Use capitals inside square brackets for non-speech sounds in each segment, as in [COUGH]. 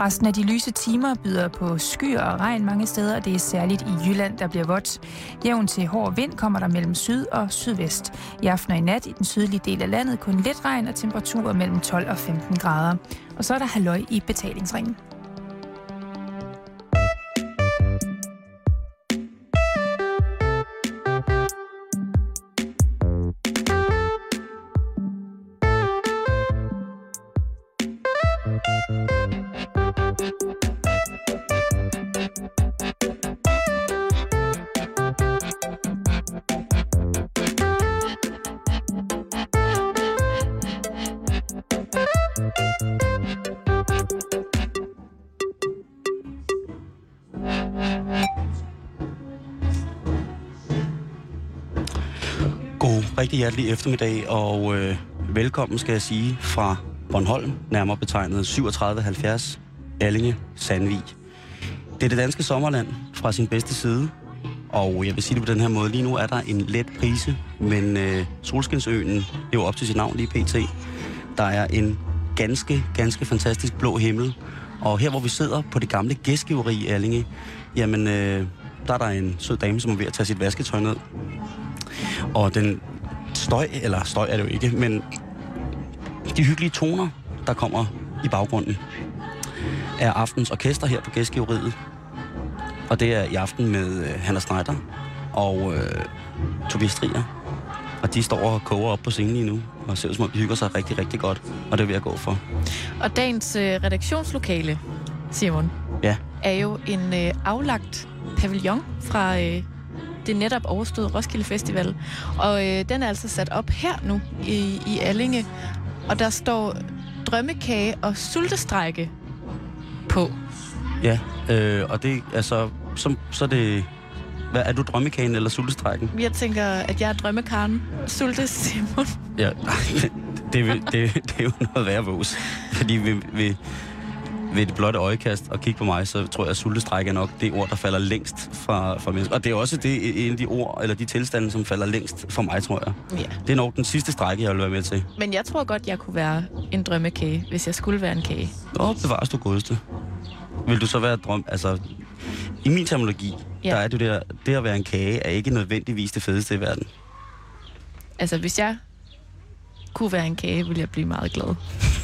Resten af de lyse timer byder på skyer og regn mange steder, og det er særligt i Jylland, der bliver vådt. Jævn til hård vind kommer der mellem syd og sydvest. I aften og i nat i den sydlige del af landet kun lidt regn og temperaturer mellem 12 og 15 grader. Og så er der halløj i betalingsringen. Rigtig hjertelig eftermiddag, og øh, velkommen skal jeg sige fra Bornholm, nærmere betegnet 3770 Allinge Sandvig. Det er det danske sommerland fra sin bedste side, og jeg vil sige det på den her måde. Lige nu er der en let prise, men øh, Solskinsøen lever op til sit navn lige pt. Der er en ganske, ganske fantastisk blå himmel, og her hvor vi sidder på det gamle gæstgiveri i Allinge, jamen øh, der er der en sød dame, som er ved at tage sit vasketøj ned. Og den støj, eller støj er det jo ikke, men de hyggelige toner, der kommer i baggrunden, er aftens orkester her på gæstgiveriet. Og det er i aften med øh, Hanna Schneider og øh, Tobias Strier. Og de står og koger op på scenen lige nu, og ser ud som om de hygger sig rigtig, rigtig godt. Og det vil jeg gå for. Og dagens øh, redaktionslokale, Simon, Ja, er jo en øh, aflagt pavillon fra øh, det netop overståede Roskilde Festival. Og øh, den er altså sat op her nu i, i Allinge. Og der står drømmekage og sultestrække på. ja. Øh, og det er så, så, det... Hvad, er du drømmekagen eller sultestrækken? Jeg tænker, at jeg er drømmekaren. Sulte Simon. Ja, [LAUGHS] det, vil, det, det er jo noget værre vås. Fordi ved, ved, ved det blotte øjekast og kigge på mig, så tror jeg, at sultestræk er nok det ord, der falder længst fra, fra mennesker. Og det er også det, en af de ord, eller de tilstande, som falder længst for mig, tror jeg. Ja. Det er nok den sidste strække, jeg vil være med til. Men jeg tror godt, jeg kunne være en drømmekage, hvis jeg skulle være en kage. Åh, bevares du godeste. Vil du så være drøm... Altså, i min terminologi, ja. der er det der, det at være en kage, er ikke nødvendigvis det fedeste i verden. Altså, hvis jeg kunne være en kage, ville jeg blive meget glad.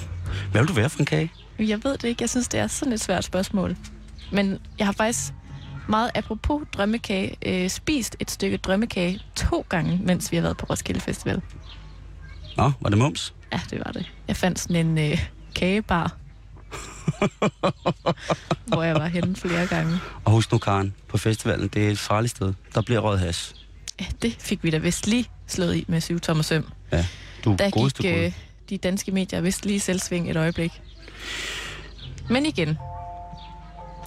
[LAUGHS] Hvad vil du være for en kage? Jeg ved det ikke. Jeg synes, det er sådan et svært spørgsmål. Men jeg har faktisk meget apropos drømmekage, øh, spist et stykke drømmekage to gange, mens vi har været på Roskilde Festival. Nå, var det mums? Ja, det var det. Jeg fandt sådan en øh, kagebar, [LAUGHS] hvor jeg var henne flere gange. Og husk nu, Karen, på festivalen, det er et farligt sted. Der bliver røget has. Ja, det fik vi da vist lige slået i med syv tommer søm. Ja, du er Der gik øh, de danske medier vist lige selvsving et øjeblik. Men igen,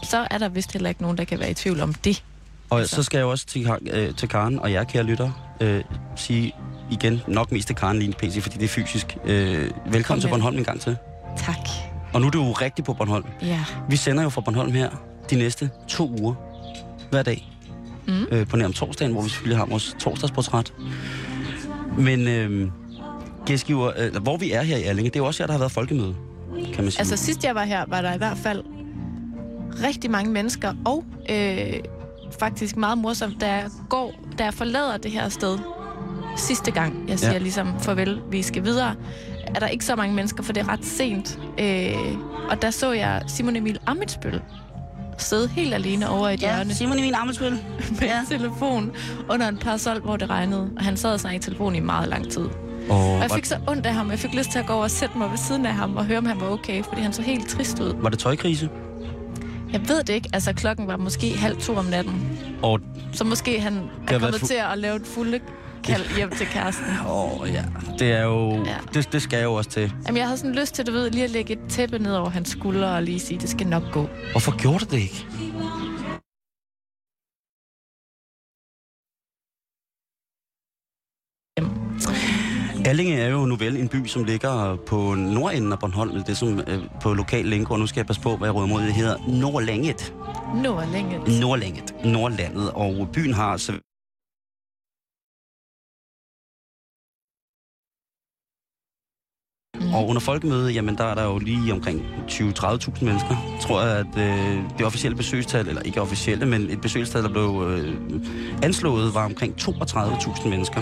så er der vist heller ikke nogen, der kan være i tvivl om det. Og Altså. så skal jeg også til, øh, til Karen og jer, kære lytter, øh, sige igen, nok mest til Karen lige PC, fordi det er fysisk. Øh, velkommen Kom til. Bornholm en gang til. Tak. Og nu er du jo rigtig på Bornholm. Ja. Vi sender jo fra Bornholm her de næste to uger, hver dag. Mm. Øh, på nær om torsdagen, hvor vi selvfølgelig har vores torsdagsportræt. Men øh, gæstgiver, øh, hvor vi er her i Allinge, det er jo også jer, der har været folkemøde, kan man sige. Altså sidst jeg var her, var der i hvert fald rigtig mange mennesker, og øh, faktisk meget morsomt, jeg går, jeg forlader det her sted sidste gang, jeg siger Ja. ligesom farvel, vi skal videre, er der ikke så mange mennesker, for det er ret sent. Øh, og der så jeg Simon Emil Amitsbøl sidde helt alene over i et hjørne Simon Emil Amelsbøl. [LAUGHS] med ja. en telefon under en parasol, hvor det regnede. Og han sad og snakkede i telefon i meget lang tid. Og Og jeg fik så ondt af ham. Jeg fik lyst til at gå over og sætte mig ved siden af ham og høre, om han var okay, fordi han så helt trist ud. var det tøjkrise? Jeg ved det ikke. Altså, klokken var måske halv to om natten. Og Så måske han er kommet fu- til at lave et fulde kald hjem til kæresten. [LAUGHS] Åh, ja. Det er jo... Ja. Det, det skal jeg jo også til. Jamen, jeg havde sådan lyst til, du ved, lige at lægge et tæppe ned over hans skuldre og lige sige, det skal nok gå. Hvorfor gjorde du det ikke? Allinge er jo nu vel en by, som ligger på nordenden af Bornholm, det som øh, på lokal lingo, og nu skal jeg passe på, hvad jeg råder mod, det hedder Nordlænget. Nu længe. Nordlænget, Nordlandet, og byen har så Og under folkemødet, jamen der er der jo lige omkring 20-30.000 mennesker. Tror jeg, at øh, det officielle besøgstal, eller ikke officielle, men et besøgstal, der blev øh, anslået, var omkring 32.000 mennesker.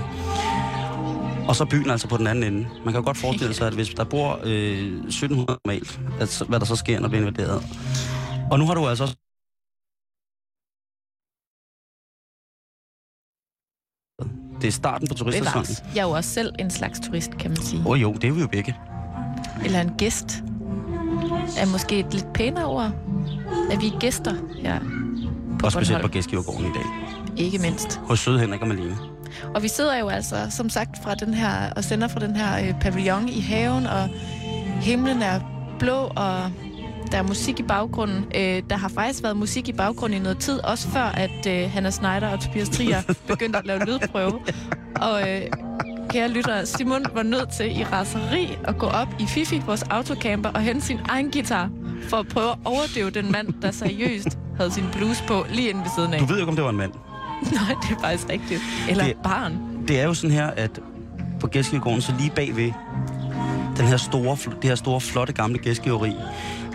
Og så byen altså på den anden ende. Man kan jo godt forestille sig, at hvis der bor øh, 1700 normalt, at, hvad der så sker, når det bliver invaderet. Og nu har du altså også Det er starten på turistsæsonen. Jeg er jo også selv en slags turist, kan man sige. Åh oh, jo, det er vi jo begge. Eller en gæst. Er måske et lidt pænere ord. At vi er gæster her på Og specielt på. Gæstgivergården i dag. Ikke mindst. Hos Søde Henrik og Malene. Og vi sidder jo altså, som sagt, fra den her, og sender fra den her øh, pavillon i haven, og himlen er blå, og der er musik i baggrunden. Øh, der har faktisk været musik i baggrunden i noget tid, også før at øh, Hanna Schneider og Tobias Trier [LAUGHS] begyndte at lave lydprøve. Og øh, kære lyttere, Simon var nødt til i raseri at gå op i Fifi, vores autocamper, og hente sin egen guitar, for at prøve at overdøve den mand, der seriøst havde sin blues på lige inde ved siden af. Du ved jo ikke, om det var en mand. [LAUGHS] Nej, det er faktisk rigtigt. Eller Det- barn. Det er jo sådan her, at på Gæstgivergården, så lige bagved den her store, det her store, flotte gamle gæstgiveri,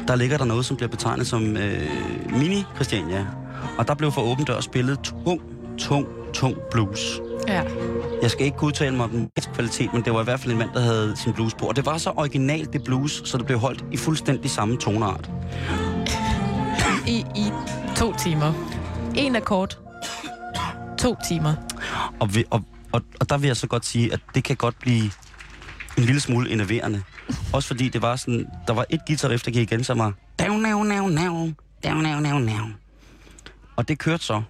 der ligger der noget, som bliver betegnet som øh, mini Christiania. Og der blev for åben dør spillet tung, tung, tung blues. Ja. Jeg skal ikke kunne udtale mig om den kvalitet, men det var i hvert fald en mand, der havde sin blues på. Og det var så originalt, det blues, så det blev holdt i fuldstændig samme toneart. I, I to timer. En akkord. To timer. Og, vi, og, og, og der vil jeg så godt sige, at det kan godt blive en lille smule enerverende. Også fordi det var sådan, der var et guitar riff, der gik igen, som var... Nav, nav, nav, dav, nav, nav, nav. Og det kørte så.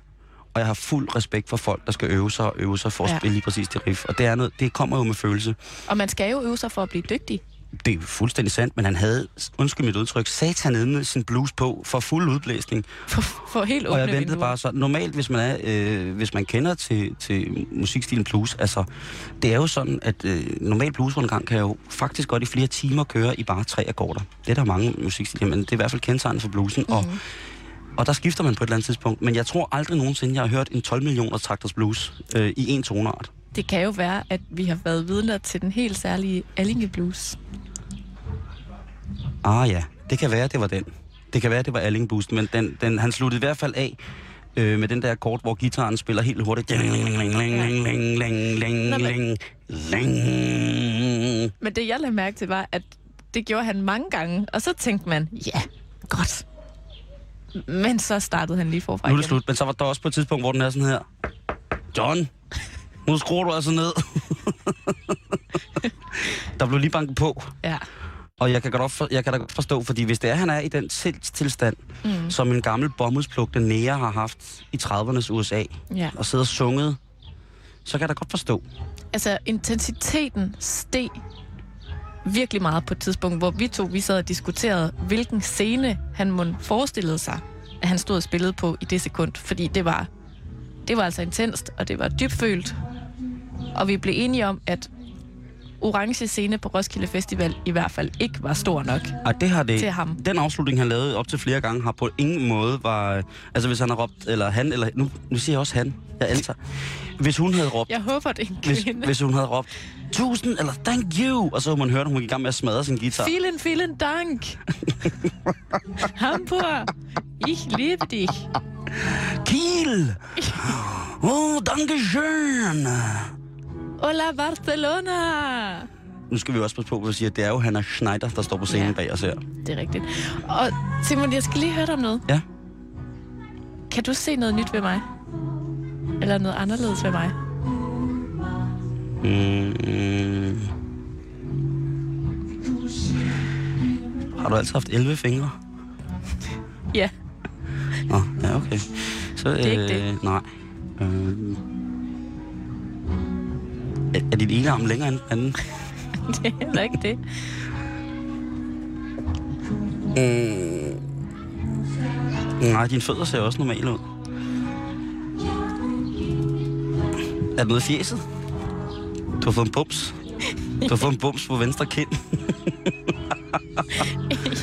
Og jeg har fuld respekt for folk, der skal øve sig og øve sig for at Ja. spille lige præcis det riff. Og det, er noget, det kommer jo med følelse. Og man skal jo øve sig for at blive dygtig. Det er fuldstændig sandt, men han havde, undskyld mit udtryk, satan med sin blues på for fuld udblæsning. For, for helt Og åbne jeg ventede vinduer. bare så. Normalt, hvis man, er, øh, hvis man kender til, til musikstilen blues, altså, det er jo sådan, at øh, normal bluesrundgang kan jo faktisk godt i flere timer køre i bare tre akkorder. Det er der mange musikstiler, men det er i hvert fald kendetegnet for bluesen. Mm. Og, og der skifter man på et eller andet tidspunkt. Men jeg tror aldrig nogensinde, jeg har hørt en 12 millioner takters blues øh, i en toneart. Det kan jo være, at vi har været vidner til den helt særlige Allinge Blues. Ah ja, det kan være, det var den. Det kan være, det var Alling Boost, men den, den, han sluttede i hvert fald af øh, med den der akkord, hvor gitaren spiller helt hurtigt. Men det, jeg lagde mærke til, var, at det gjorde han mange gange. Og så tænkte man, ja, godt. Men så startede han lige forfra Nu er det igen. slut, men så var der også på et tidspunkt, hvor den er sådan her. John, nu skruer du altså ned. [LAUGHS] der blev lige banket på, Ja. Og jeg kan, godt for, jeg kan da godt forstå, fordi hvis det er, han er i den tilstand, Mm. som en gammel bomuldspluk, den nære har haft i 30'ernes USA, ja. og sidder og sunget, så kan jeg da godt forstå. Altså, intensiteten steg virkelig meget på et tidspunkt, hvor vi to vi sad og diskuterede, hvilken scene han må forestillede sig, at han stod og spillede på i det sekund. Fordi det var, det var altså intenst, og det var dybfølt. Og vi blev enige om, at orange scene på Roskilde Festival i hvert fald ikke var stor nok Og det har det, til ham. den afslutning, han lavede op til flere gange, har på ingen måde var... Altså, hvis han har råbt, eller han, eller... Nu, nu siger jeg også han. Jeg antager. Hvis hun havde råbt, Jeg håber, det er en hvis, hvis hun havde råbt, tusind, eller thank you, og så havde man hørt, at hun gik i gang med at smadre sin guitar. Vielen, vielen Dank. Hamburg, ich liebe dich. Kiel! [LAUGHS] Oh, danke schön! Hola, Barcelona. Nu skal vi også passe på, hvad vi siger. Det er jo Hannah Schneider, der står på scenen Ja. bag os her. Det er rigtigt. Og Simon, jeg skal lige høre dig om noget. Ja. Kan du se noget nyt ved mig? Eller noget anderledes ved mig? Mm. Har du altid haft 11 fingre? Ja. Nå, ja, okay. Så, er ikke det. Nej. Øh, er, er din ene arm længere end den anden? [LAUGHS] Det er heller ikke det. Mm. Nej, dine fødder ser også normale ud. Er det noget fjeset? Du har fået en bums. Du har fået en bums på venstre kind. [LAUGHS]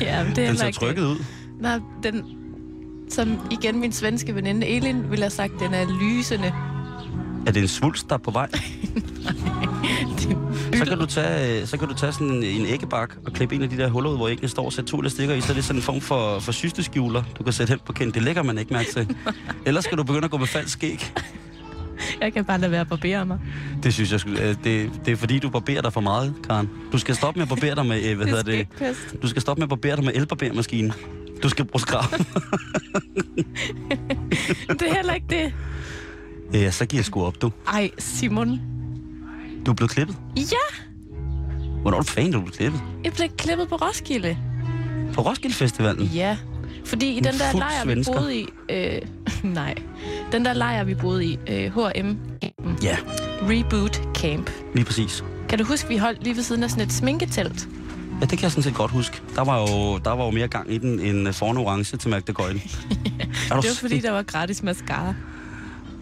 ja, det er Den ser trykket ud. det. Nej, den... Som igen min svenske veninde Elin ville have sagt, den er lysende. Er det en svulst, der er på vej? [LAUGHS] Det Så kan, du tage, så kan du tage sådan en, en æggebak og klippe en af de der huller ud, hvor æggene står og sætte to elastikker i, så er det sådan en form for, for systeskjuler, du kan sætte hen på kind. Det lægger man ikke mærke til. [LAUGHS] Ellers skal du begynde at gå med falsk skæg. Jeg kan bare lade være at barbere mig. Det synes jeg, skulle- øh, det, det er fordi, du barberer dig for meget, Karen. Du skal stoppe med at barbere dig med, øh, hvad hedder det? Du skal stoppe med at barbere dig med elbarbermaskinen. Du skal bruge skrab. [LAUGHS] Det er heller ikke det. Ja, så giver jeg sgu op, du. Ej, Simon. Du er blevet klippet. Ja, Hvornår er du blevet klippet? jeg blev klippet på Roskilde. På Roskilde Festivalen? Ja, fordi i den der Fuld lejr, vi boede i... Øh, [LAUGHS] nej. Den der lejr, vi boede i, øh, H&M Ja, Reboot Camp. lige præcis. Kan du huske, vi holdt lige ved siden af sådan et sminketelt? Ja, det kan jeg sådan set godt huske. Der var jo, der var jo mere gang i den end foran orange til Magda Gøjden. [LAUGHS] Du Det var fordi, der var gratis mascara.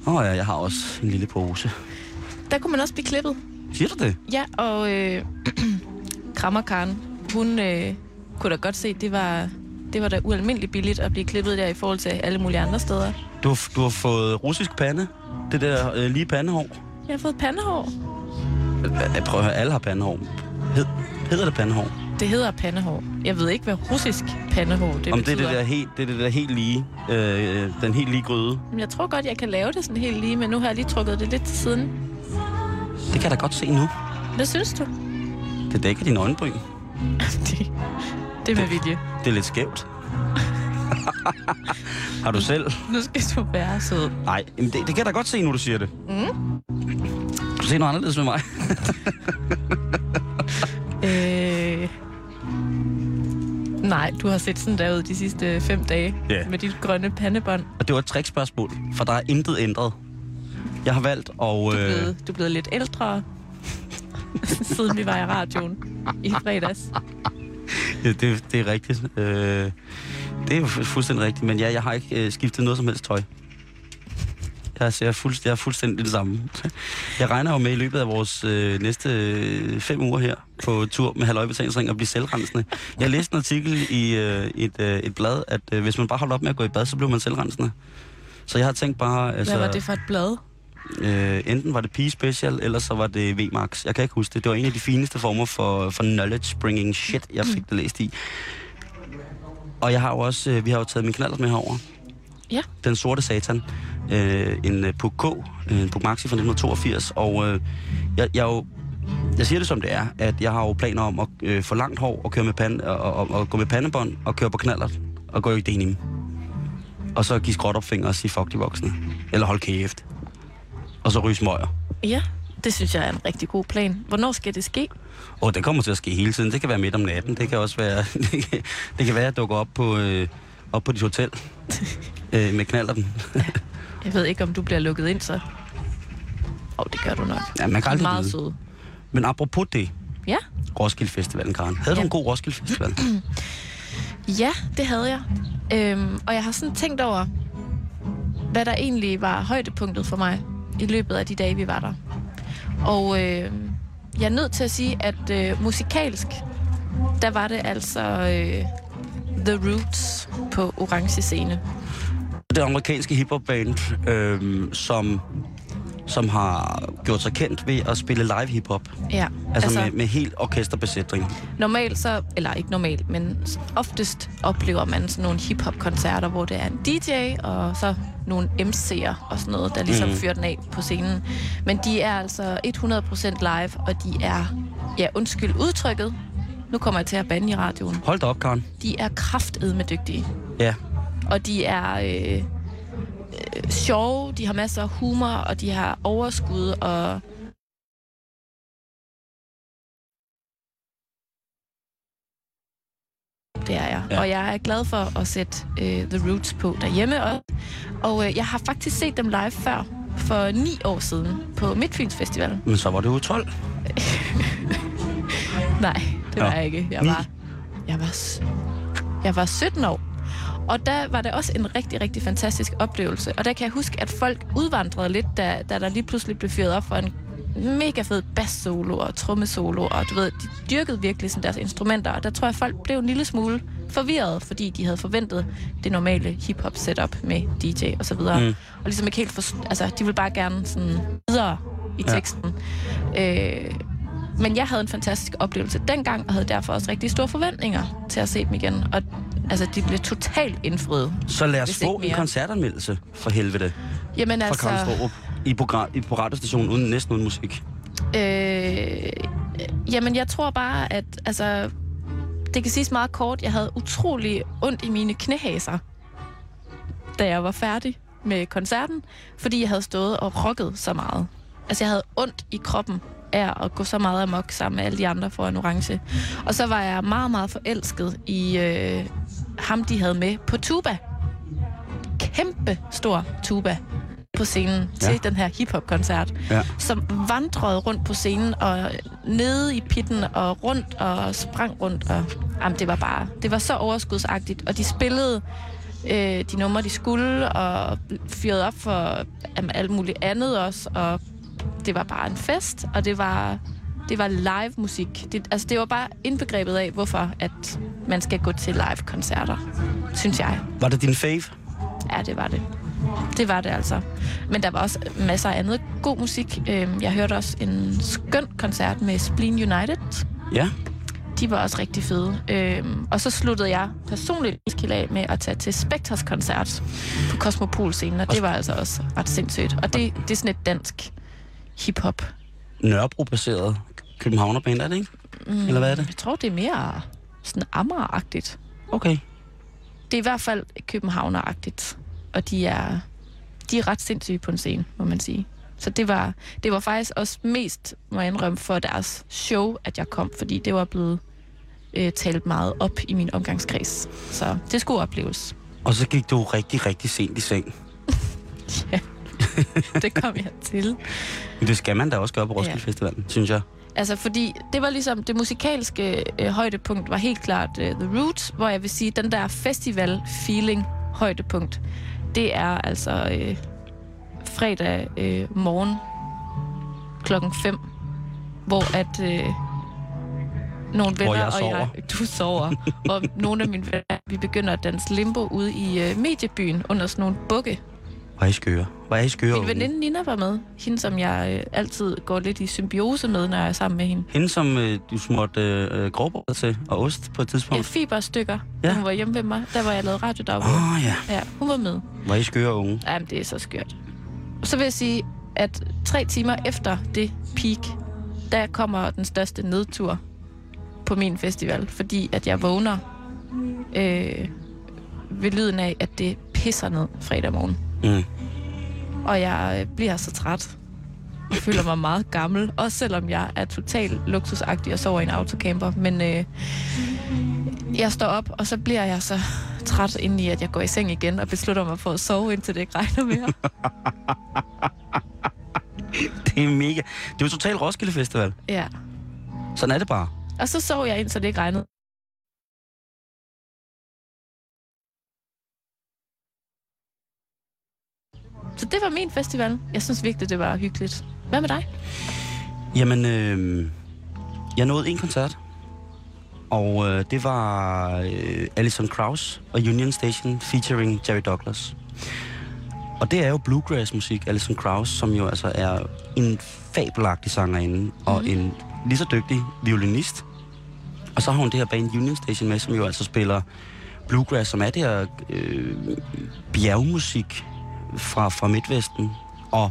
Åh oh, ja, jeg har også en lille pose. Der kunne man også blive klippet. Siger du det? Ja, og øh, [CLEARS THROAT] Krammerkaren, hun øh, kunne da godt se, det var, det var da ualmindeligt billigt at blive klippet der i forhold til alle mulige andre steder. Du, har- du har fået russisk pande. Det der øh, lige pandehår. Jeg har fået pandehår. Jeg prøver at høre, alle har pandehår. Hed, hedder det pandehår? Det hedder pandehår. Jeg ved ikke, hvad russisk pandehår det Om det er betyder. det der helt, det er det der helt lige, øh, den helt lige gryde. Men jeg tror godt, jeg kan lave det sådan helt lige, men nu har jeg lige trukket det lidt til siden. Det kan jeg da godt se nu. Hvad synes du? Det dækker dine øjenbryn. [LAUGHS] det, det er med vilje. Det er lidt skævt. [LAUGHS] har du selv? Nu skal du være sød. Nej, det, det kan jeg da godt se, nu du siger det. Mm. Du ser noget anderledes med mig. [LAUGHS] Øh... Nej, du har set sådan der ud de sidste fem dage Ja. med dit grønne pandebånd. Og det var et trickspørgsmål, for der er intet ændret. Jeg har valgt at... Du er Øh, blevet, du er blevet lidt ældre, [LAUGHS] siden vi var i radioen i fredags. Ja, det, det er rigtigt. Øh, det er fuldstændig rigtigt, men ja, jeg har ikke øh, skiftet noget som helst tøj. Jeg ser fuldst, jeg er fuldstændig det samme. Jeg regner jo med i løbet af vores øh, næste øh, fem uger her på tur med halvøjebetalingsring og blive selvrensende. Jeg læste en artikel i øh, et, øh, et blad, at øh, hvis man bare holder op med at gå i bad, så bliver man selvrensende. Så jeg har tænkt bare... Altså, Hvad var det for et blad? Øh, enten var det Pige Special, eller så var det VMAX. Jeg kan ikke huske det. Det var en af de fineste former for, for knowledge bringing shit, jeg fik det læst i. Og jeg har jo også, øh, vi har jo taget min knaller med herover. Ja. Den sorte satan. Øh, en øh, Puk K, øh, en Puk Maxi fra 1982. Og øh, jeg, jeg, er jo, jeg siger det som det er, at jeg har jo planer om at øh, få langt hår og, køre med pande, og, og, og, gå med pandebånd og køre på knaller og gå i denim. Og så give skråtopfinger og sige fuck de voksne. Eller hold kæft. Og så ryge smøger. Ja, det synes jeg er en rigtig god plan. Hvornår skal det ske? Og det kommer til at ske hele tiden. Det kan være midt om natten. Det kan også være, [LAUGHS] det kan, det kan være at jeg dukker op på, øh, op på dit hotel [LAUGHS] øh, med knallerten. Jeg ved ikke, om du bliver lukket ind så. Åh, oh, det gør du nok. Ja, man kan aldrig Meget sød. Men apropos det, Ja, Roskilde Festivalen, Karen. Havde du Ja. en god Roskilde Festival? [CLEARS THROAT] ja, det havde jeg. Øhm, og jeg har sådan tænkt over, hvad der egentlig var højdepunktet for mig i løbet af de dage, vi var der. Og øh, jeg er nødt til at sige, at øh, musikalsk, der var det altså øh, The Roots på Orange Scene. Det amerikanske hiphop-band, øh, som, som har gjort sig kendt ved at spille live hiphop. Ja, Altså, altså med, med helt orkesterbesætning. Normalt så, eller ikke normalt, men oftest oplever man sådan nogle hip-hop-koncerter, hvor det er en DJ og så nogle MC'er og sådan noget, der ligesom Mhm. fyrer den af på scenen. Men de er altså 100% live, og de er, ja undskyld udtrykket, nu kommer jeg til at bande i radioen. Hold da op, Karen. De er kraftedme dygtige, Ja, og de er øh, øh, sjove, de har masser af humor, og de har overskud, og Det er jeg. Ja. Ja. Og jeg er glad for at sætte øh, The Roots på derhjemme også. Og øh, jeg har faktisk set dem live før, for ni år siden, på Midtfyns Festival. men så var jo 12. [LAUGHS] Nej, det var Nå. jeg ikke. Jeg var, jeg, var, jeg var 17 år. Og der var det også en rigtig, rigtig fantastisk oplevelse. Og der kan jeg huske, at folk udvandrede lidt, da, da der lige pludselig blev fyret op for en mega fed bass-solo og trommesolo. Og du ved, de dyrkede virkelig sådan deres instrumenter. Og der tror jeg, folk blev en lille smule forvirret, fordi de havde forventet det normale hip-hop setup med DJ og så videre. Mm. Og ligesom ikke helt forst- altså, de ville bare gerne sådan videre i Ja. teksten. Øh, men jeg havde en fantastisk oplevelse dengang, og havde derfor også rigtig store forventninger til at se dem igen. Og altså, de blev totalt indfriet. Så lad os få en koncertanmeldelse for helvede Jamen fra altså... Kramstrup i, program, i på radiostationen uden næsten uden musik. Øh, jamen, jeg tror bare, at altså, det kan siges meget kort. Jeg havde utrolig ondt i mine knæhaser, da jeg var færdig med koncerten, fordi jeg havde stået og rocket så meget. Altså, jeg havde ondt i kroppen af at gå så meget amok sammen med alle de andre for en orange. Og så var jeg meget, meget forelsket i øh, ham, de havde med på tuba. Kæmpe stor tuba på scenen til Ja. den her hiphop-koncert Ja. som vandrede rundt på scenen og nede i pitten og rundt og sprang rundt. Og, jamen, det var bare, det var så overskudsagtigt. Og de spillede øh, de numre, de skulle, og fyrede op for jamen, alt muligt andet også. Og det var bare en fest, og det var, det var live musik. Det, altså, det var bare indbegrebet af, hvorfor at man skal gå til live-koncerter, synes jeg. Var det din fave? Ja, det var det. Det var det altså. Men der var også masser af andet god musik. Øhm, Jeg hørte også en skøn koncert med Spleen United. Ja. De var også rigtig fede. Øhm, Og så sluttede jeg personligt Roskilde af med at tage til Spectres koncert på Cosmopol-scenen, og det var altså også ret sindssygt. Og det, det er sådan et dansk hip-hop. Nørrebro-baseret københavnerband, er det ikke? Mm. Eller hvad er det? Jeg tror, det er mere sådan Amager-agtigt. Okay. Det er i hvert fald københavner-agtigt. Og de er, de er ret sindssyge på en scene, må man sige. Så det var, det var faktisk også mest, må jeg indrømme, for deres show, at jeg kom, fordi det var blevet øh, talt meget op i min omgangskreds. Så det skulle opleves. Og så gik du rigtig, rigtig sent i seng. [LAUGHS] [LAUGHS] Det kom jeg til. Men det skal man da også gøre på Roskilde Ja. Festivalen, synes jeg. Altså, fordi det var ligesom, det musikalske øh, højdepunkt var helt klart øh, The Roots, hvor jeg vil sige, den der festival-feeling højdepunkt, det er altså øh, fredag øh, morgen klokken 5, hvor at øh, nogle venner jeg og sover. jeg, [LAUGHS] du sover, og nogle af mine venner, vi begynder at danse limbo ude i øh, mediebyen under sådan nogle bukke. Er I skøre? Er I skøre? Min veninde Nina var med, hende som jeg øh, altid går lidt i symbiose med, når jeg er sammen med hende. Hende, som øh, du smurte øh, grovbrød til, og ost på et Ja, tidspunkt. fiberstykker, Ja. ja. hun var hjemme ved mig. Der var jeg lavet radiodagbog. Åh oh, ja, Ja, hun var med. er I skøre unge. Jamen, det er så skørt. Så vil jeg sige, at tre timer efter det peak, der kommer den største nedtur på min festival, fordi at jeg vågner øh, ved lyden af, at det pisser ned fredag morgen. Mm. Og jeg øh, bliver så træt. Jeg føler mig meget gammel, også selvom jeg er totalt luksusagtig og sover i en autocamper. Men øh, jeg står op, og så bliver jeg så træt indeni, at jeg går i seng igen og beslutter mig for at sove, indtil det ikke regner mere. [LAUGHS] Det er mega... Det er jo totalt Roskilde Festival. ja. Sådan er det bare. Og så sov jeg ind, så det ikke regnede. Så det var min festival. Jeg synes virkelig, det var hyggeligt. Hvad med dig? Jamen, øh, jeg nåede en koncert. Og øh, det var øh, Alison Krauss og Union Station featuring Jerry Douglas. Og det er jo bluegrass-musik, Alison Krauss, som jo altså er en fabelagtig sangerinde og Mhm. en lige så dygtig violinist. Og så har hun det her band Union Station med, som jo altså spiller bluegrass, som er det her øh, bjergmusik fra, fra Midtvesten. Og,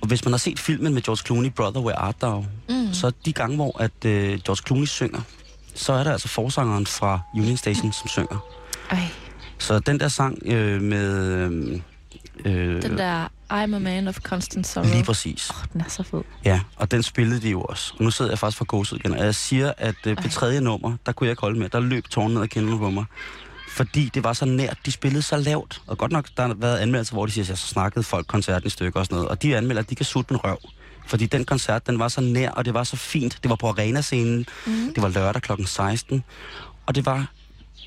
og hvis man har set filmen med George Clooney, Brother, Where Art Thou, Mm. så de gange, hvor at, øh, George Clooney synger, så er der altså forsangeren fra Union Station, som synger. Ej, Så den der sang øh, med... Øh, øh, den der I'm a man of constant sorrow. Lige præcis. Åh, den er så fed. Ja, og den spillede de jo også. Og nu sidder jeg faktisk for gåset igen, og jeg siger, at øh, på tredje nummer, der kunne jeg ikke holde med. Der løb tårnen ned ad kinderne på mig. Fordi det var så nært, de spillede så lavt. Og godt nok, der har været anmeldelser, hvor de siger, at så snakkede folk koncerten i stykker og sådan noget. Og de anmelder, at de kan sutte en røv. Fordi den koncert, den var så nær, og det var så fint. Det var på arenascenen. Mm. Det var lørdag kl. 16. Og det var,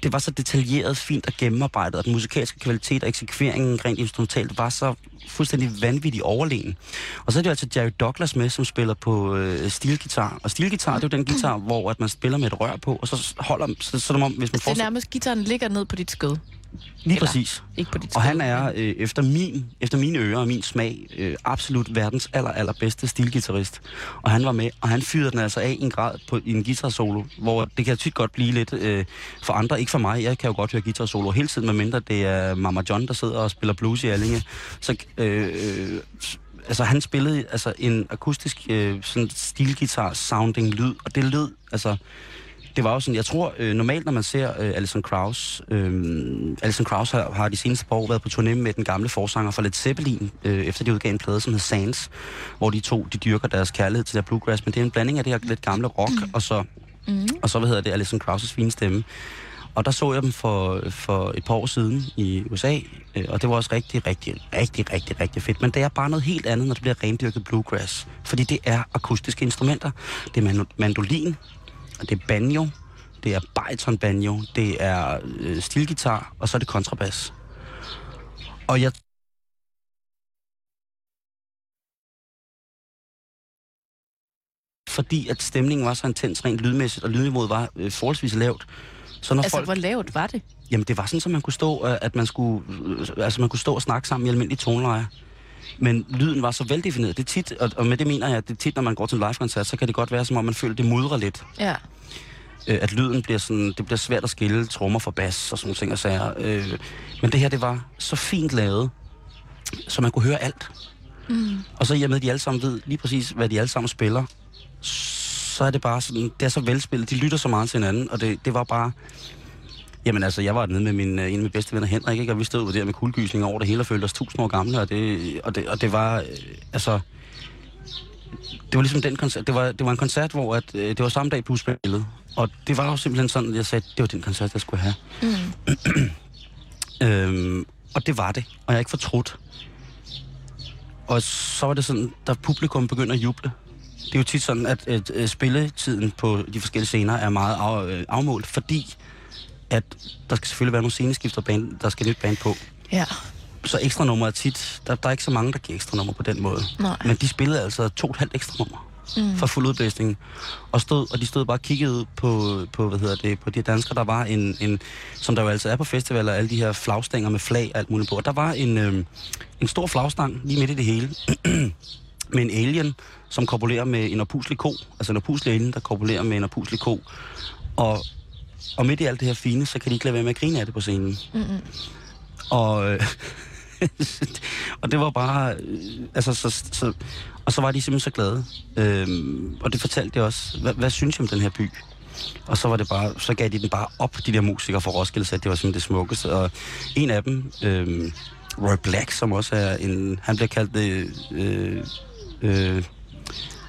det var så detaljeret, fint og gennemarbejdet, og den musikalske kvalitet og eksekveringen rent instrumentalt var så fuldstændig vanvittig overlegen. Og så er det jo altså Jerry Douglas med, som spiller på øh, stilgitar. Og stilgitar, det er jo den guitar, hvor at man spiller med et rør på, og så holder så, så, så, hvis man Det er får... nærmest, gitaren ligger ned på dit skød. Lige præcis. Ikke på dit Og han er, øh, efter, min, efter mine ører og min smag, øh, absolut verdens aller, allerbedste stilgitarrist. Og han var med, og han fyrede den altså af i en grad på i en guitar solo, hvor det kan tit godt blive lidt øh, for andre, ikke for mig. Jeg kan jo godt høre guitar solo hele tiden, medmindre det er Mama John, der sidder og spiller blues i Allinge. Så øh, øh, altså han spillede altså en akustisk øh, sådan stilgitar sounding lyd, og det lød altså det var jo sådan, jeg tror øh, normalt, når man ser øh, Alison Krauss, øh, Alison Krauss har, har de seneste par år været på turné med den gamle forsanger fra Led Zeppelin, øh, efter de udgav en plade, som hedder Sands, hvor de to, de dyrker deres kærlighed til der bluegrass, men det er en blanding af det her lidt gamle rock, mm. og så, mm. og så, hvad hedder det, Alison Krauss' fine stemme. Og der så jeg dem for, for et par år siden i USA, øh, og det var også rigtig, rigtig, rigtig, rigtig, rigtig fedt. Men det er bare noget helt andet, når det bliver rendyrket bluegrass. Fordi det er akustiske instrumenter. Det er mandolin, det er banjo, det er bariton banjo, det er øh, stilgitar, og så er det kontrabas. Og jeg fordi at stemningen var så intens rent lydmæssigt, og lydniveauet var øh, forholdsvis lavt. Så når altså, folk, hvor lavt var det? Jamen, det var sådan, at man kunne stå, øh, at man skulle, øh, altså, man kunne stå og snakke sammen i almindelige toneleje. Men lyden var så veldefineret. Det er tit, og, og med det mener jeg, at det er tit, når man går til en live-koncert, så kan det godt være, som om man føler, det mudrer lidt. Ja. Øh, at lyden bliver sådan, det bliver svært at skille trommer fra bas og sådan nogle ting og sager. Øh, men det her, det var så fint lavet, så man kunne høre alt. Mm. Og så i og med, at de alle sammen ved lige præcis, hvad de alle sammen spiller, så er det bare sådan, det er så velspillet, de lytter så meget til hinanden, og det, det var bare, Jamen altså, jeg var nede med min, øh, en af mine bedste venner, Henrik, ikke? og vi stod der med kuldegysning over det hele og følte os tusind år gamle, og det, og det, og det var, øh, altså, det var ligesom den koncert, det var, det var en koncert, hvor at, øh, det var samme dag på spillet, og det var jo simpelthen sådan, at jeg sagde, det var den koncert, jeg skulle have. Mm. [CLEARS THROAT] øhm, og det var det, og jeg er ikke fortrudt. Og så var det sådan, da publikum begynder at juble, det er jo tit sådan, at, at, at spilletiden på de forskellige scener er meget af, afmålt, fordi at der skal selvfølgelig være nogle sceneskifter, band, der skal nyt band på. Ja. Så ekstra nummer er tit, der, der er ikke så mange, der giver ekstra nummer på den måde. Nej. Men de spillede altså to og et halvt ekstra nummer mm. for fuld udblæsning. Og, stod, og de stod bare og kiggede på, på, hvad hedder det, på de danskere. Der var en, en, som der jo altså er på festivaler, alle de her flagstænger med flag og alt muligt på. Og der var en, øh, en stor flagstang lige midt i det hele. [CLEARS THROAT] med en alien, som korpulerer med en opuslig ko. Altså en opuslig alien, der korpulerer med en opuslig ko. Og og midt i alt det her fine, så kan de ikke lade være med at grine af det på scenen. Mm-hmm. Og, øh, [LAUGHS] og det var bare... Øh, altså, så, så, og så var de simpelthen så glade. Øhm, og det fortalte de også. Hvad, hvad synes I om den her by? Og så var det bare, så gav de den bare op, de der musikere fra Roskilde, så det var simpelthen det smukkeste. Og en af dem, øhm, Roy Black, som også er en, han bliver kaldt det, øh, øh,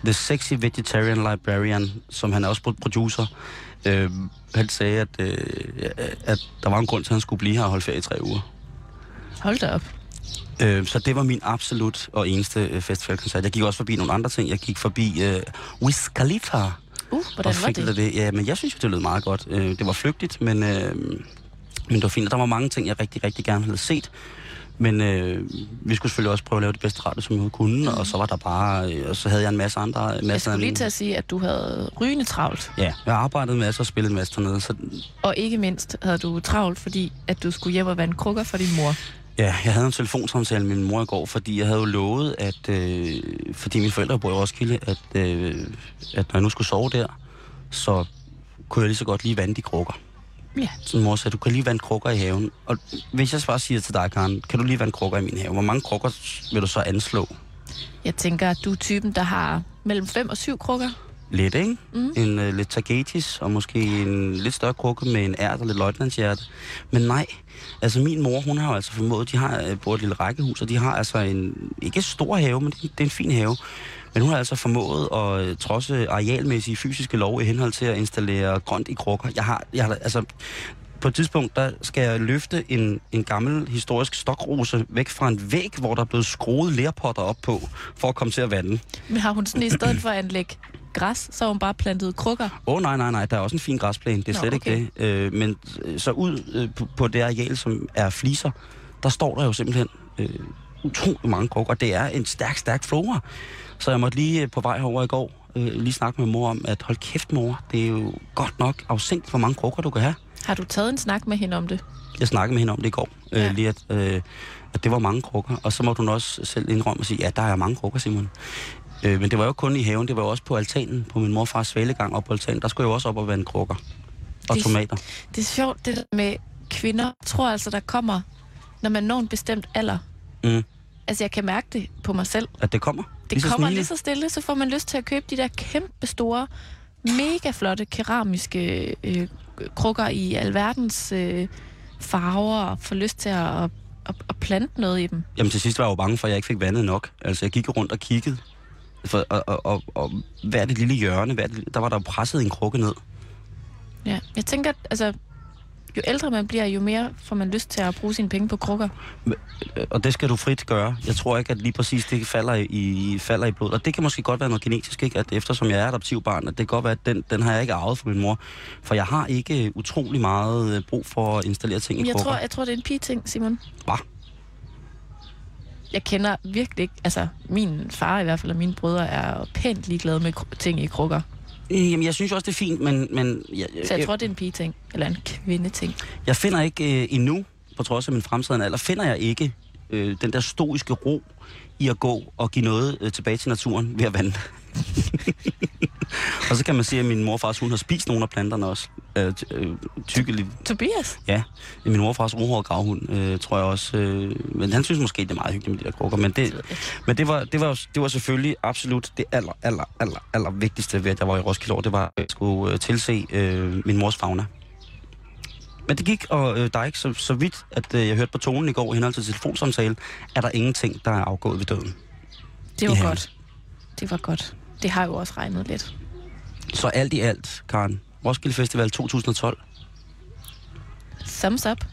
The Sexy Vegetarian Librarian, som han er også producer. Øh, han sagde, at, øh, at der var en grund til, at han skulle blive her og holde ferie i tre uger. Hold da op. Øh, så det var min absolut og eneste øh, festivalkoncert. Jeg gik også forbi nogle andre ting. Jeg gik forbi øh, Wiz Khalifa. Uh, hvordan var det? det? Ja, men jeg synes jo, det lød meget godt. Øh, det var flygtigt, men, øh, men det var fint. Der var mange ting, jeg rigtig, rigtig gerne havde set. Men øh, vi skulle selvfølgelig også prøve at lave det bedste radio, som vi kunne, mm. og så var der bare, øh, og så havde jeg en masse andre... Masse jeg skulle lige til at sige, at du havde rygende travlt. Ja, jeg arbejdede med at spille en masse dernede. Så... Og ikke mindst havde du travlt, fordi at du skulle hjem og vande krukker for din mor. Ja, jeg havde en telefonsamtale med min mor i går, fordi jeg havde jo lovet, at øh, fordi mine forældre bor i Roskilde, at, øh, at når jeg nu skulle sove der, så kunne jeg lige så godt lige vande de krukker. Ja. Så mor sagde, du kan lige vande krukker i haven. Og hvis jeg bare siger til dig, Karen, kan du lige vande krukker i min have? Hvor mange krukker vil du så anslå? Jeg tænker, at du er typen, der har mellem 5 og 7 krukker. Lidt, ikke? Mm. En uh, lidt tagetis, og måske en lidt større krukke med en ært og lidt løjtnantshjerte. Men nej, altså min mor, hun har jo altså formået, de har uh, et lille rækkehus, og de har altså en, ikke stor have, men det, det er en fin have. Men hun har altså formået at øh, trodse arealmæssige fysiske lov i henhold til at installere grønt i krukker. Jeg har, jeg har altså, på et tidspunkt, der skal jeg løfte en, en gammel historisk stokrose væk fra en væg, hvor der er blevet skruet lærpotter op på, for at komme til at vande. Men har hun sådan i stedet for at anlægge græs, så har hun bare plantet krukker? Åh, oh, nej, nej, nej. Der er også en fin græsplæne. Det er Nå, slet okay. ikke det. Øh, men øh, så ud øh, på, på det areal, som er fliser, der står der jo simpelthen øh, utrolig mange krukker. Og det er en stærk, stærk flora. Så jeg måtte lige øh, på vej herover i går øh, lige snakke med mor om, at hold kæft mor, det er jo godt nok afsendt, hvor mange krukker du kan have. Har du taget en snak med hende om det? Jeg snakkede med hende om det i går, ja. Ja. øh, lige at, øh, at det var mange krukker. Og så må hun også selv indrømme og sige, ja, der er mange krukker, Simon. Øh, men det var jo kun i haven, det var jo også på altanen, på min morfars svalegang op på altanen. Der skulle jeg jo også op og vande krukker. Og Det- tomater. Det er sjovt, det der med kvinder. Jeg tror altså, der kommer, når man når en bestemt alder. Mm. Altså, jeg kan mærke det på mig selv. At det kommer. Det så kommer lige så stille, så får man lyst til at købe de der kæmpe store, mega flotte keramiske øh, krukker i alverdens øh, farver, og får lyst til at, at, at, at plante noget i dem. Jamen til sidst var jeg jo bange for, at jeg ikke fik vandet nok. Altså jeg gik rundt og kiggede. For, og, og, og, og hver det lille hjørne, hver det, der var der presset en krukke ned. Ja. Jeg tænker, at altså, jo ældre man bliver, jo mere får man lyst til at bruge sine penge på krukker. Øh, Og det skal du frit gøre. Jeg tror ikke, at lige præcis det falder i, falder i blodet. Og det kan måske godt være noget genetisk, ikke? At eftersom jeg er adoptivbarn, at det kan godt være, at den, den har jeg ikke arvet fra min mor. For jeg har ikke utrolig meget øh, brug for at installere ting i jeg krukker. tror, jeg tror, det er en pige-ting, Simon. Hva? Jeg kender virkelig ikke... Altså, min far i hvert fald, og mine brødre er pænt ligeglade med ting i krukker. Øh, Jamen, jeg synes også, det er fint, men, men jeg, Så jeg jeg, tror, det er en pige-ting. Eller en kvinde-ting. jeg finder ikke øh, endnu, på trods af min fremtiden alder, finder jeg ikke øh, den der stoiske ro i at gå og give noget øh, tilbage til naturen ved at vande. [LAUGHS] [LAUGHS] og så kan man se, at min morfars hun har spist nogle af planterne også. Øh, ty- øh. Tobias? Ja, min morfars rohårede gravhund, øh, tror jeg også. Øh, men han synes måske, det er meget hyggeligt med de der krukker. Men det, men det var, det var, det var selvfølgelig absolut det aller, aller, aller, aller vigtigste ved, at jeg var i Roskilde år. Det var, at jeg skulle øh, tilse øh, min mors fauna. Men det gik, og øh, der er ikke så, så vidt, at øh, jeg hørte på tonen i går i henhold til telefonsamtale, er der ingenting, der er afgået ved døden. Det var godt. Det var godt. Det har jo også regnet lidt. Så alt i alt, Karen, Roskilde Festival 2012. Thumbs up.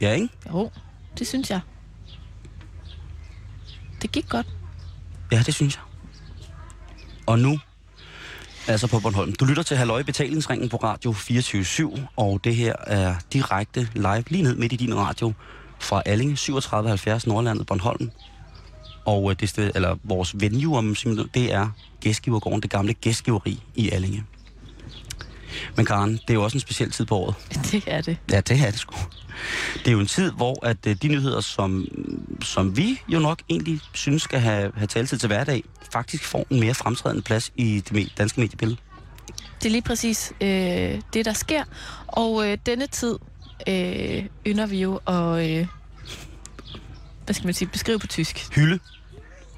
Ja, ikke? Jo, det synes jeg. Det gik godt. Ja, det synes jeg. Og nu, altså på Bornholm. Du lytter til Halløj Betalingsringen på Radio 24 og det her er direkte live lige ned midt i din radio fra Allinge 3770 Nordlandet Bornholm. Og øh, det sted, eller vores venue, om det er Gæstgivergården, det gamle gæstgiveri i Allinge. Men Karen, det er jo også en speciel tid på året. [LAUGHS] Det er det. Ja, det er det sgu. Det er jo en tid, hvor at øh, de nyheder, som, som vi jo nok egentlig synes skal have, have taletid til hverdag, faktisk får en mere fremtrædende plads i det danske mediebillede. Det er lige præcis øh, det, der sker. Og øh, denne tid øh, ynder vi jo at... Øh, hvad skal man sige? Beskrive på tysk. Hylde.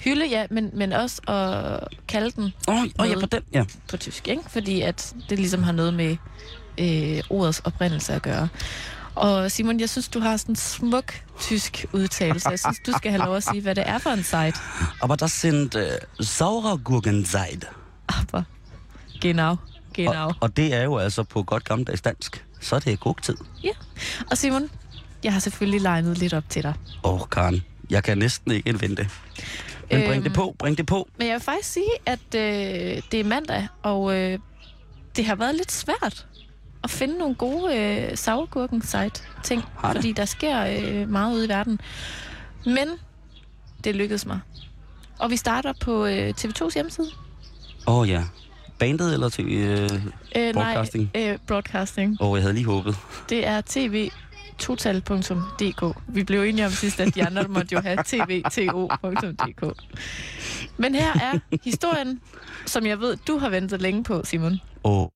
Hylde, ja, men, men også at kalde den oh, oh, ja, på den, ja. på tysk, ikke? Fordi at det ligesom har noget med øh, ordets oprindelse at gøre. Og Simon, jeg synes, du har sådan en smuk tysk udtalelse. Jeg synes, du skal have lov at sige, hvad det er for en site. Aber das sind äh, Sauergurkenseid. Aber genau, genau. Og, og det er jo altså på godt gammeldags dansk. Så er det gugtid. Ja. Og Simon, jeg har selvfølgelig legnet lidt op til dig. Åh, oh, Karen, jeg kan næsten ikke vente. Men bring Øhm. det på, bring det på. Men jeg vil faktisk sige, at øh, det er mandag, og øh, det har været lidt svært at finde nogle gode øh, sauergurken-site-ting, Har det? fordi der sker øh, meget ude i verden. Men det lykkedes mig. Og vi starter på øh, TV2's hjemmeside. Åh oh, ja. Bandet eller til øh, Øh, Broadcasting? Nej, øh, broadcasting. Åh, oh, jeg havde lige håbet. Det er tvtotal.dk. Vi blev enige om sidst, at de andre måtte jo have tvto.dk. Men her er historien, som jeg ved, du har ventet længe på, Simon. Åh. Oh.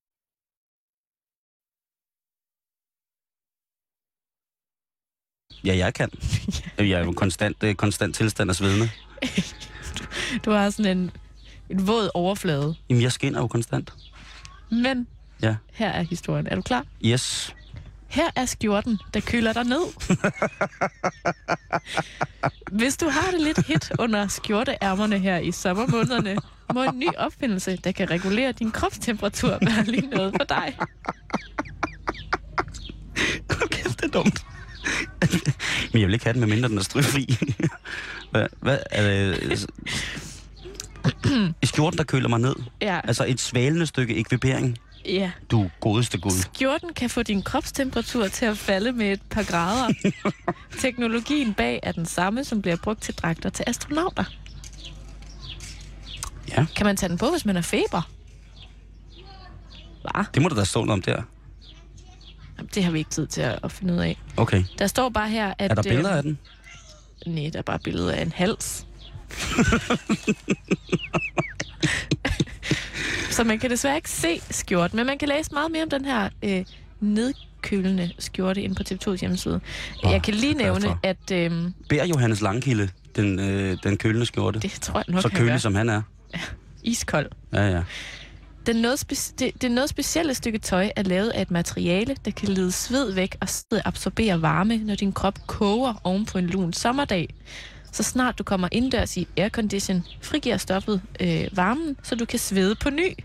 Ja, jeg kan. [LAUGHS] Jeg er jo konstant, øh, konstant tilstand af svedende. Du har sådan en, en våd overflade. Jamen, jeg skinner jo konstant. Men Ja. her er historien. Er du klar? Yes. Her er skjorten, der køler dig ned. Hvis du har det lidt hit under skjorteærmerne her i sommermånederne, må en ny opfindelse, der kan regulere din kropstemperatur, være lige noget for dig. Kæft, det er dumt. Men jeg vil ikke have den, medmindre den er strøfri. hvad, hvad er det? [CLEARS THROAT] Skjorten, der køler mig ned. Ja, Altså et svalende stykke ekvipering. Ja. Du godeste gud. Skjorten kan få din kropstemperatur til at falde med et par grader. [LAUGHS] Teknologien bag er den samme, som bliver brugt til dragter til astronauter. Ja, Kan man tage den på, hvis man har feber? Hva? det må der da stå noget om der. Det har vi ikke tid til at, at finde ud af. Okay. Der står bare her, at... Er der billeder øh, af den? Nej, der er bare billeder af en hals. [LAUGHS] [LAUGHS] Så man kan desværre ikke se skjorten, men man kan læse meget mere om den her øh, nedkølende skjorte inde på TV2's hjemmeside. Oh, jeg kan lige nævne, for. at øh, Bær Johannes Langkilde, den, øh, den kølende skjorte. det tror jeg nok, Så kølig som han er. Iskold. Ja, ja. Den noget spe- det, det noget specielle stykke tøj er lavet af et materiale, der kan lede sved væk og absorbere varme, når din krop koger oven på en lun sommerdag. Så snart du kommer indendørs i aircondition, frigiver stoffet øh, varmen, så du kan svede på ny.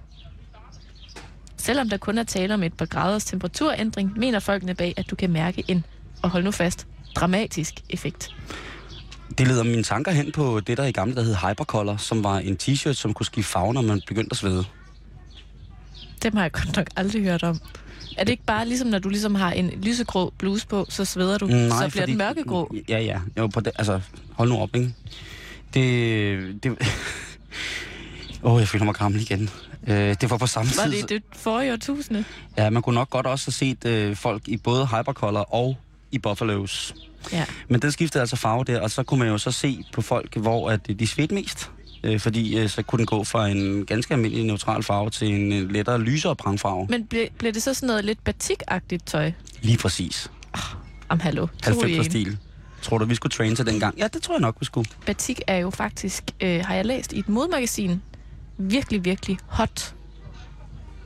Selvom der kun er tale om et par graders temperaturændring, mener folkene bag, at du kan mærke en, og hold nu fast, dramatisk effekt. Det leder mine tanker hen på det, der i gamle der hed Hypercolor, som var en t-shirt, som kunne skifte farve, når man begyndte at svede. Dem har jeg godt nok aldrig hørt om. Er det ikke bare ligesom, når du ligesom har en lysegrå bluse på, så sveder du, så bliver den mørkegrå? Ja, ja. Jo, på det, altså, hold nu op, ikke? Det... det [LAUGHS] Åh, oh, jeg føler mig gammel igen. Øh, det var på samme Var tid. det det forrige årtusinde? Ja, man kunne nok godt også have set øh, folk i både Hypercolor og i Buffaloes. Ja. Men den skiftede altså farve der, og så kunne man jo så se på folk, hvor at de svedte mest. Øh, fordi øh, så kunne den gå fra en ganske almindelig neutral farve til en øh, lettere, lysere prangfarve. Men ble, blev det så sådan noget lidt batikagtigt tøj? Lige præcis. Om hallo. to i 90'er en. stil. Tror du, vi skulle train til dengang? Ja, det tror jeg nok, vi skulle. Batik er jo faktisk, øh, har jeg læst i et modemagasin, virkelig, virkelig hot